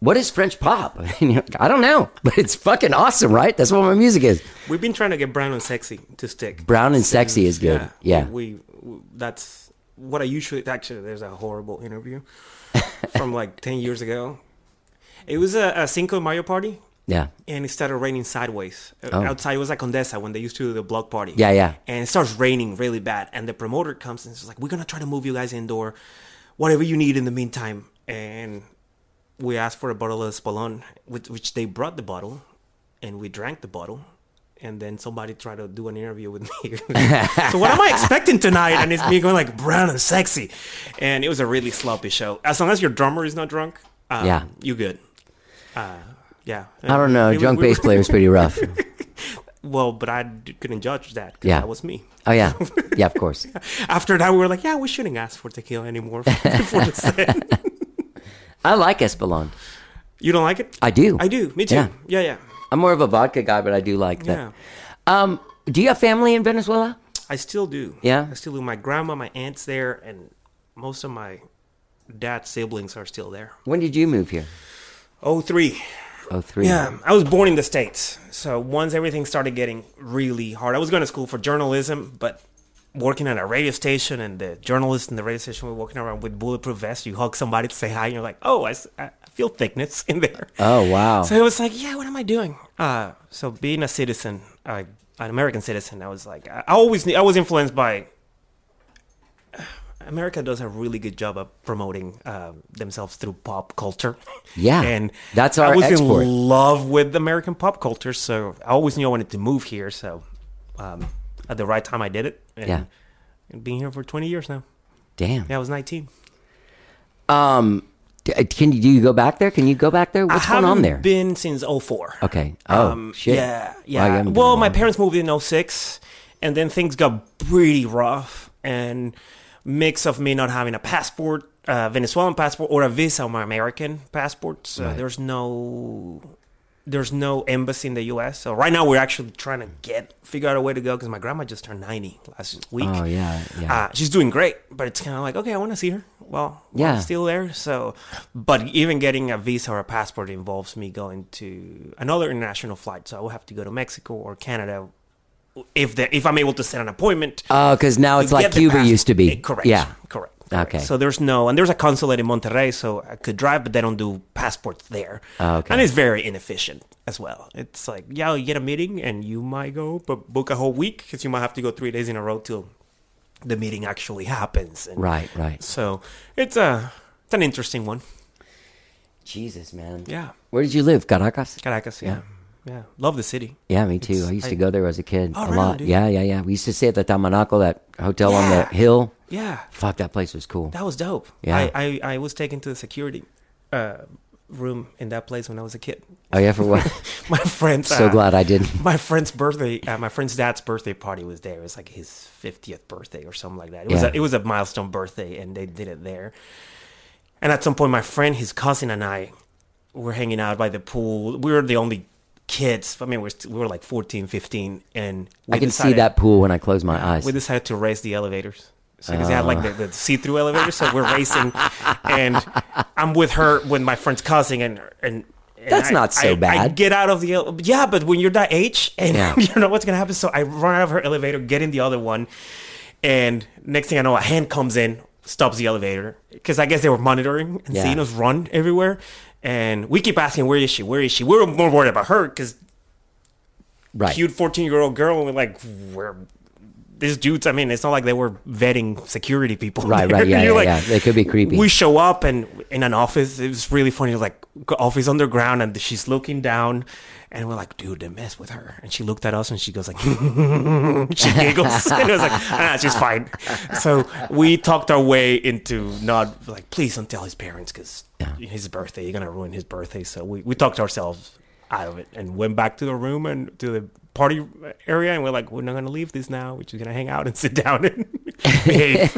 what is French pop?" Like, I don't know, but it's fucking awesome, right? That's what my music is. We've been trying to get brown and sexy to stick. Brown and sexy is good. Yeah. We, we that's what I usually actually. There's a horrible interview from like ten years ago. It was a, a Cinco Mayo party, Yeah, and it started raining sideways. Uh, Oh. Outside, it was like Condesa when they used to do the block party. Yeah, yeah. And it starts raining really bad, and the promoter comes and is like, "We're gonna try to move you guys indoor, whatever you need in the meantime." And we asked for a bottle of Spalon, which, which they brought the bottle, and we drank the bottle. And then somebody tried to do an interview with me. so what am I expecting tonight? And it's me going like brown and sexy, and it was a really sloppy show. As long as your drummer is not drunk, um, Yeah. you good. Uh, yeah, I don't know. We- we- Drunk we- bass player is pretty rough. Well, but I couldn't judge that. 'cause Yeah. that was me. Oh yeah, yeah, of course. After that, we were like, yeah, we shouldn't ask for tequila anymore before the set. I like Espolon. You don't like it? I do. I do. Me too. Yeah. Yeah, yeah. I'm more of a vodka guy, but I do like Yeah. that. Um, do you have family in Venezuela? I still do. Yeah? I still do. My grandma, my aunt's there, and most of my dad's siblings are still there. When did you move here? Oh, three. Oh, three. Yeah, I was born in the States. So once everything started getting really hard, I was going to school for journalism, but working at a radio station and the journalists in the radio station were walking around with bulletproof vests. You hug somebody to say hi, and you're like, oh, I feel thickness in there. Oh, wow. So it was like, yeah, what am I doing? Uh, so being a citizen, uh, an American citizen, I was like, I I always, I was influenced by. America does a really good job of promoting uh, themselves through pop culture. Yeah, and that's I was export. in love with American pop culture, so I always knew I wanted to move here. So um, at the right time, I did it. And, Yeah. and being here for twenty years now. Damn. Yeah, I was nineteen. Um, can you do you go back there? Can you go back there? What's going on there? Been since 04. okay. Oh Um, shit. Yeah, yeah. haven't well, my parents moved in 06, and then things got pretty rough. And mix of me not having a passport, uh, Venezuelan passport, or a visa on my American passport. So Right. there's no. There's no embassy in the U.S. So right now we're actually trying to get figure out a way to go because my grandma just turned 90 last week. Oh yeah, yeah. Uh, she's doing great, but it's kind of like, okay, I want to see her. Well, Yeah. I'm still there. So, but even getting a visa or a passport involves me going to another international flight. So I will have to go to Mexico or Canada if the, if I'm able to set an appointment. Oh, because now it's like Cuba used to be. Eh, Correct. Yeah. Correct. correct. Okay. So there's no, and there's a consulate in Monterrey, so I could drive, but they don't do passports there. Oh, okay. And it's very inefficient as well. It's like, yeah, you get a meeting and you might go, but book a whole week because you might have to go three days in a row till the meeting actually happens. And Right, right. So it's a, it's an interesting one. Jesus, man. Yeah. Where did you live? Caracas. Caracas. Yeah. Yeah. Yeah, love the city. Yeah, me too. It's- I used to go there as a kid Oh, a right lot. on, dude. Yeah, yeah, yeah. We used to stay at the Tamanaco, that hotel on the hill. Yeah. Fuck, that place was cool. That was dope. Yeah. I, I, I was taken to the security uh, room in that place when I was a kid. Oh yeah, for what? My friend's so uh, glad I didn't. My friend's birthday, uh, my friend's dad's birthday party was there. It was like his fiftieth birthday or something like that. It was Yeah. a, it was a milestone birthday, and they did it there. And at some point, my friend, his cousin, and I were hanging out by the pool. We were the only kids. I mean, we were, we were like 14, 15, and we I can see that pool when I close my eyes. we decided to race the elevators. So because they had like the, the oh. see-through elevators, so we're racing, and I'm with her with my friend's cousin, and and. and That's I- not so I- I bad. get out of the yeah, but when you're that age and Yeah. you don't know what's gonna happen, so I run out of her elevator, get in the other one, and next thing I know, a hand comes in, stops the elevator because I guess they were monitoring and Yeah. seeing us run everywhere, and we keep asking, "Where is she? Where is she?" We were more worried about her because right. cute 14 year old girl and we're like where these dudes i mean it's not like they were vetting security people Right, there. right, yeah, yeah, like- yeah. They could be creepy. we show up and in an office it was really funny like office underground and she's looking down and we're like dude they mess with her. And she looked at us and she goes like she giggles. And it was like ah she's fine. So we talked our way into not like please don't tell his parents because Yeah. his birthday you're gonna ruin his birthday. So we, we talked ourselves out of it and went back to the room and to the party area and we're like we're not gonna leave this now. We're just gonna hang out and sit down and behave.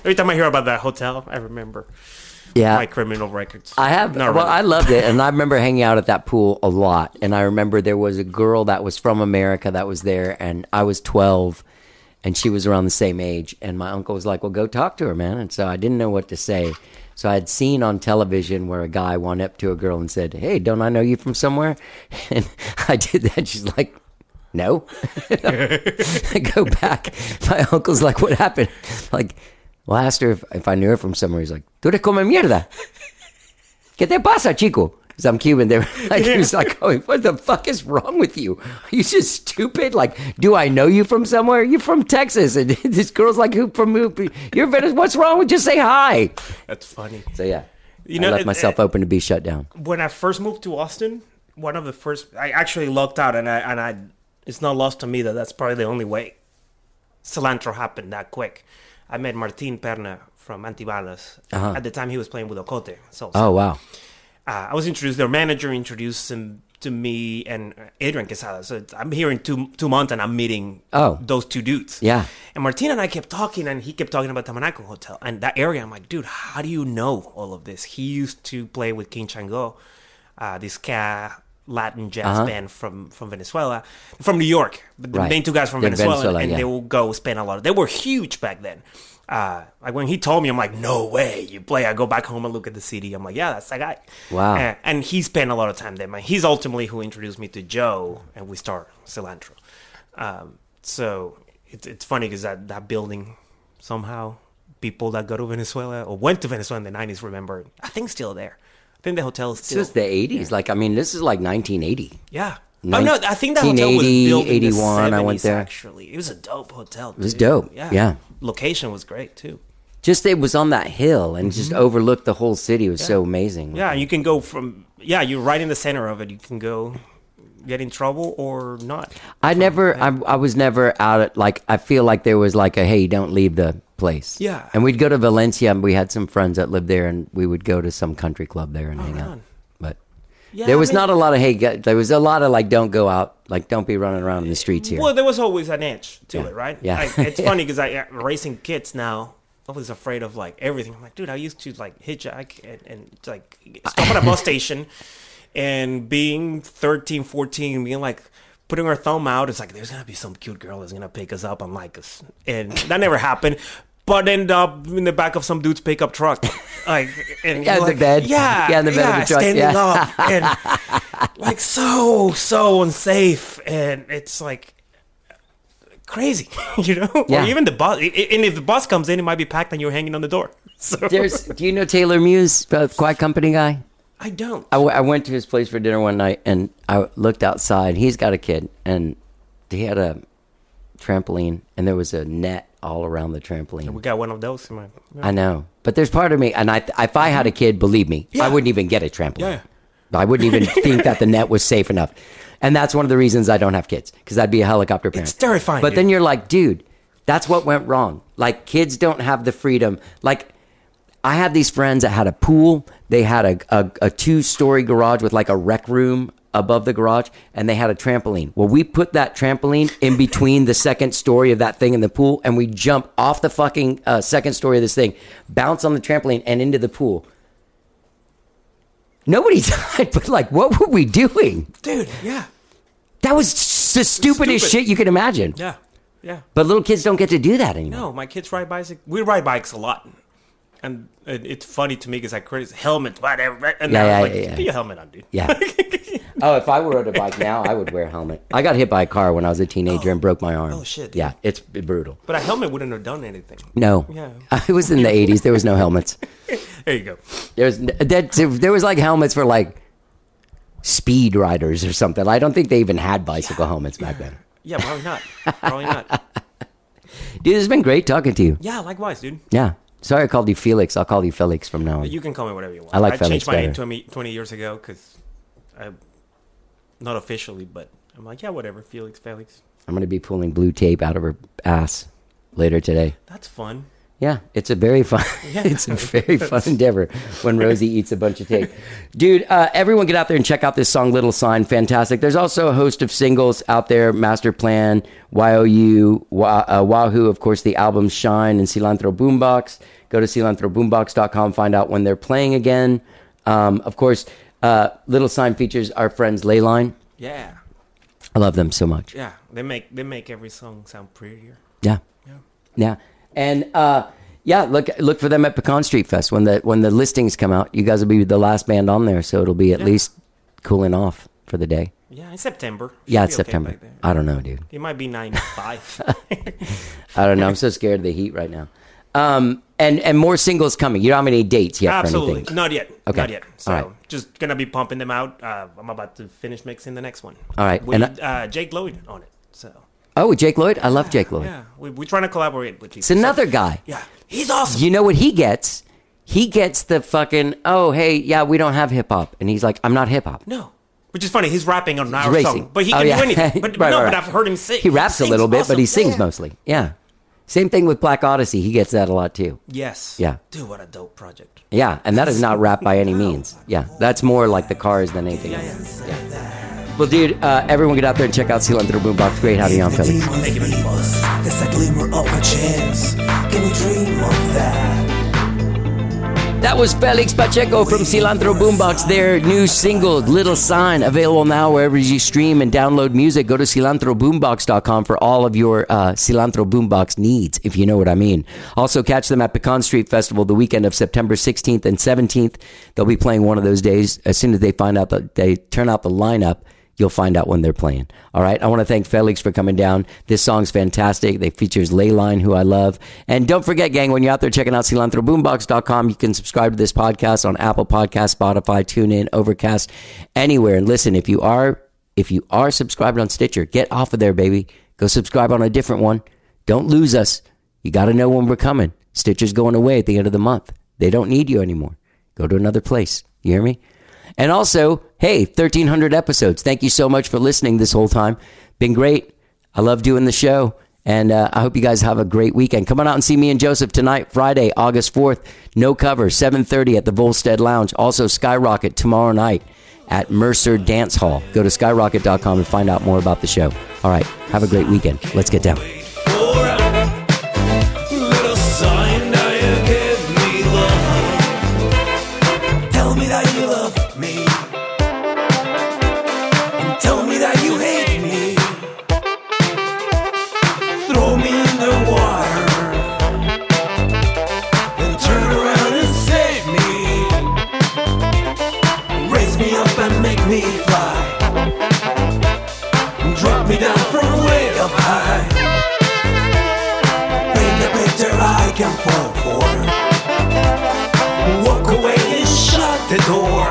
Every time i hear about that hotel i remember yeah. my criminal records I have. Not well, really. I loved it, and I remember hanging out at that pool a lot. And I remember there was a girl that was from America that was there, and I was twelve, and she was around the same age. And my uncle was like, "Well, go talk to her, man." And so I didn't know what to say. So I had seen on television where a guy went up to a girl and said, "Hey, don't I know you from somewhere?" And I did that. She's like. No. I go back. My uncle's like, what happened? Like, well, I asked her if, if I knew her from somewhere. He's like, tú eres come mierda. ¿Qué te pasa, chico? Because I'm Cuban. They were like, he was like, oh, what the fuck is wrong with you? Are you just stupid? Like, do I know you from somewhere? You're from Texas. And this girl's like, who from who? You're Venezuela. What's wrong with just say hi? that's funny So, yeah. You I know, left it- myself it- open to be shut down. when I first moved to Austin, one of the first I actually lucked out, and I and I it's not lost to me that that's probably the only way cilantro happened that quick. I met Martin Perna from Antibalas. Uh-huh. At the time, he was playing with Ocote. So Oh, wow. uh, I was introduced. Their manager introduced him to me and Adrian Quesada. So I'm here in two two months, and I'm meeting Oh. those two dudes. Yeah. And Martina and I kept talking, and he kept talking about Tamanaco Hotel and that area. I'm like, dude, how do you know all of this? He used to play with King Chango, uh, this ska Latin jazz Uh-huh. band from from Venezuela, from New York. But the Right. main two guys from They're Venezuela, Venezuela, and yeah. they will go spend a lot. Of, they were huge back then. Uh, like when he told me, I'm like, no way, you play. I go back home and look at the CD. I'm like, yeah, that's that guy. Wow. Uh, and he spent a lot of time there. Man, he's ultimately who introduced me to Joe, and we start Cilantro. Um, so it's it's funny because that that building somehow people that go to Venezuela or went to Venezuela in the '90s remember. I think still there. Think the hotel is This still is the 80s. Like, I mean, this is like 1980. yeah. Oh no, I think that hotel was 1980, built in the 81, I went there. Actually, it was a dope hotel. It was dope, yeah. yeah. location was great too. Just it was on that hill and just overlooked the whole city. It was so amazing. Mm-hmm. Yeah, you can go from yeah, you're right in the center of it. You can go get in trouble or not. I never, I, I was never out at like. I feel like there was like a hey, don't leave the place. Yeah. and we'd go to Valencia. and We had some friends that lived there, and we would go to some country club there and hang out. But Yeah, there I was mean- not a lot of hey. There was a lot of like, don't go out. Like, don't be running around in the streets here. Well, there was always an edge to Yeah. it, right? Yeah. Like, it's funny because I uh, raising kids now. I was afraid of like everything. I'm like, dude, I used to like hitchhike and, and like stop at a bus station and being 13, 14, being like putting our thumb out. It's like there's gonna be some cute girl that's gonna pick us up and like us, and that never happened. But end up in the back of some dude's pickup truck, like and Yeah, you're the bed. yeah, Yeah, in the bed of the truck, standing yeah. up, and like so so unsafe, and it's like crazy, you know? Yeah. Or even the bus. And if the bus comes in, it might be packed and you're hanging on the door. So There's. Do you know Taylor Muse, the Quiet Company guy? I don't. I, w- I went to his place for dinner one night and I looked outside. He's got a kid and he had a trampoline and there was a net all around the trampoline. We got one of those in my. I know, but there's part of me, and I, if I had a kid, believe me, I wouldn't even get a trampoline. Yeah. I wouldn't even think that the net was safe enough, and that's one of the reasons I don't have kids because I'd be a helicopter parent. It's terrifying, But then you're like, dude, that's what went wrong. Like kids don't have the freedom. Like I had these friends that had a pool. They had a, a, a two story garage with like a rec room above the garage, and they had a trampoline. Well, we put that trampoline in between the second story of that thing in the pool, and we jump off the fucking uh, second story of this thing, bounce on the trampoline, and into the pool. Nobody died, but like, what were we doing? Dude, yeah. That was the stupidest stupid. shit you could imagine. Yeah. Yeah. But little kids don't get to do that anymore. No, my kids ride bicycles. We ride bikes a lot. And it's funny to me because I criticize helmet, whatever. And Yeah, yeah, I'm like, yeah, yeah. put your helmet on, dude. Yeah. oh, if I were on a bike now, I would wear a helmet. I got hit by a car when I was a teenager and oh. broke my arm. Oh, shit. Yeah, it's brutal. But a helmet wouldn't have done anything. No. Yeah. It was in the 80s. There was no helmets. There you go. There was that, there was like helmets for like speed riders or something. I don't think they even had bicycle helmets back then. Yeah, probably not. Probably not. Dude, it's been great talking to you. Yeah, likewise, dude. Yeah. Sorry I called you Felix. I'll call you Felix from now on. You can call me whatever you want. I like I Felix changed my name better. 20, 20 years ago because I, not officially, but I'm like, yeah, whatever. Felix, Felix. I'm going to be pulling blue tape out of her ass later today. That's fun. Yeah, it's a very fun. it's a very fun endeavor when Rosie eats a bunch of tape. Dude, uh, everyone get out there and check out this song, Little Sign. Fantastic. There's also a host of singles out there: Master Plan, YOU, uh, Wahoo, of course, the album Shine, and Cilantro Boombox. Go to cilantroboombox.com, find out when they're playing again. Um, of course, uh, Little Sign features our friends Ley Line. Yeah, I love them so much. yeah. They make they make every song sound prettier. Yeah. Yeah. And uh yeah, look look for them at Pecan Street Fest when the when the listings come out. You guys will be the last band on there, so it'll be at Yeah. least cooling off for the day. Yeah, in September. Yeah, it's okay September. I don't know, dude. It might be 95. I don't know. I'm so scared of the heat right now. Um and and more singles coming. You don't have any dates yet for Absolutely. Not yet. Okay. Not yet. So right. just to be pumping them out. Uh, I'm about to finish mixing the next one. All right. With And uh, Jake Lloyd on it. So, Oh, Jake Lloyd? I love Jake Lloyd. yeah. We, we're trying to collaborate with people. It's another guy. Yeah. He's awesome. You know what he gets? He gets the fucking, oh, hey, yeah, we don't have hip hop. And he's like, I'm not hip hop. No. Which is funny. He's rapping on our racing. song. But he Oh, can yeah. do anything. But, Right, no, right, but right. I've heard him sing. He raps a sings little bit, but he awesome. sings Yeah. mostly. Yeah. Same thing with Black Odyssey. He gets that a lot too. Yes. Yeah. Dude, what a dope project. Yeah, and that is not rap by any means. Yeah, that's more like the cars than anything else. Yeah. Well, dude, uh, everyone get out there and check out Cilantro Boombox. Great having you on, The Felix. demons leave us. A glimmer of a chance. Can we dream of that? That was Felix Pacheco from Cilantro Boombox. Their new single, Little Sign, available now wherever you stream and download music. Go to cilantroboombox.com for all of your uh, Cilantro Boombox needs, if you know what I mean. Also, catch them at Pecan Street Festival the weekend of September 16th and 17th. They'll be playing one of those days. As soon as they find out that they turn out the lineup, you'll find out when they're playing. All right. I want to thank Felix for coming down. This song's fantastic. They features Ley Line, who I love. And don't forget, gang, when you're out there checking out cilantroboombox.com, you can subscribe to this podcast on Apple Podcast, Spotify, TuneIn, Overcast, anywhere. And listen, if you are if you are subscribed on Stitcher, get off of there, baby. Go subscribe on a different one. Don't lose us. You got to know when we're coming. Stitcher's going away at the end of the month. They don't need you anymore. Go to another place. You hear me? And also, hey, 1,300 episodes. Thank you so much for listening this whole time. Been great. I love doing the show. And uh, I hope you guys have a great weekend. Come on out and see me and Joseph tonight, Friday, August 4th. No cover, 7.30 at the Volstead Lounge. Also, Skyrocket tomorrow night at Mercer Dance Hall. Go to skyrocket.com and find out more about the show. All right, have a great weekend. Let's get down. the door.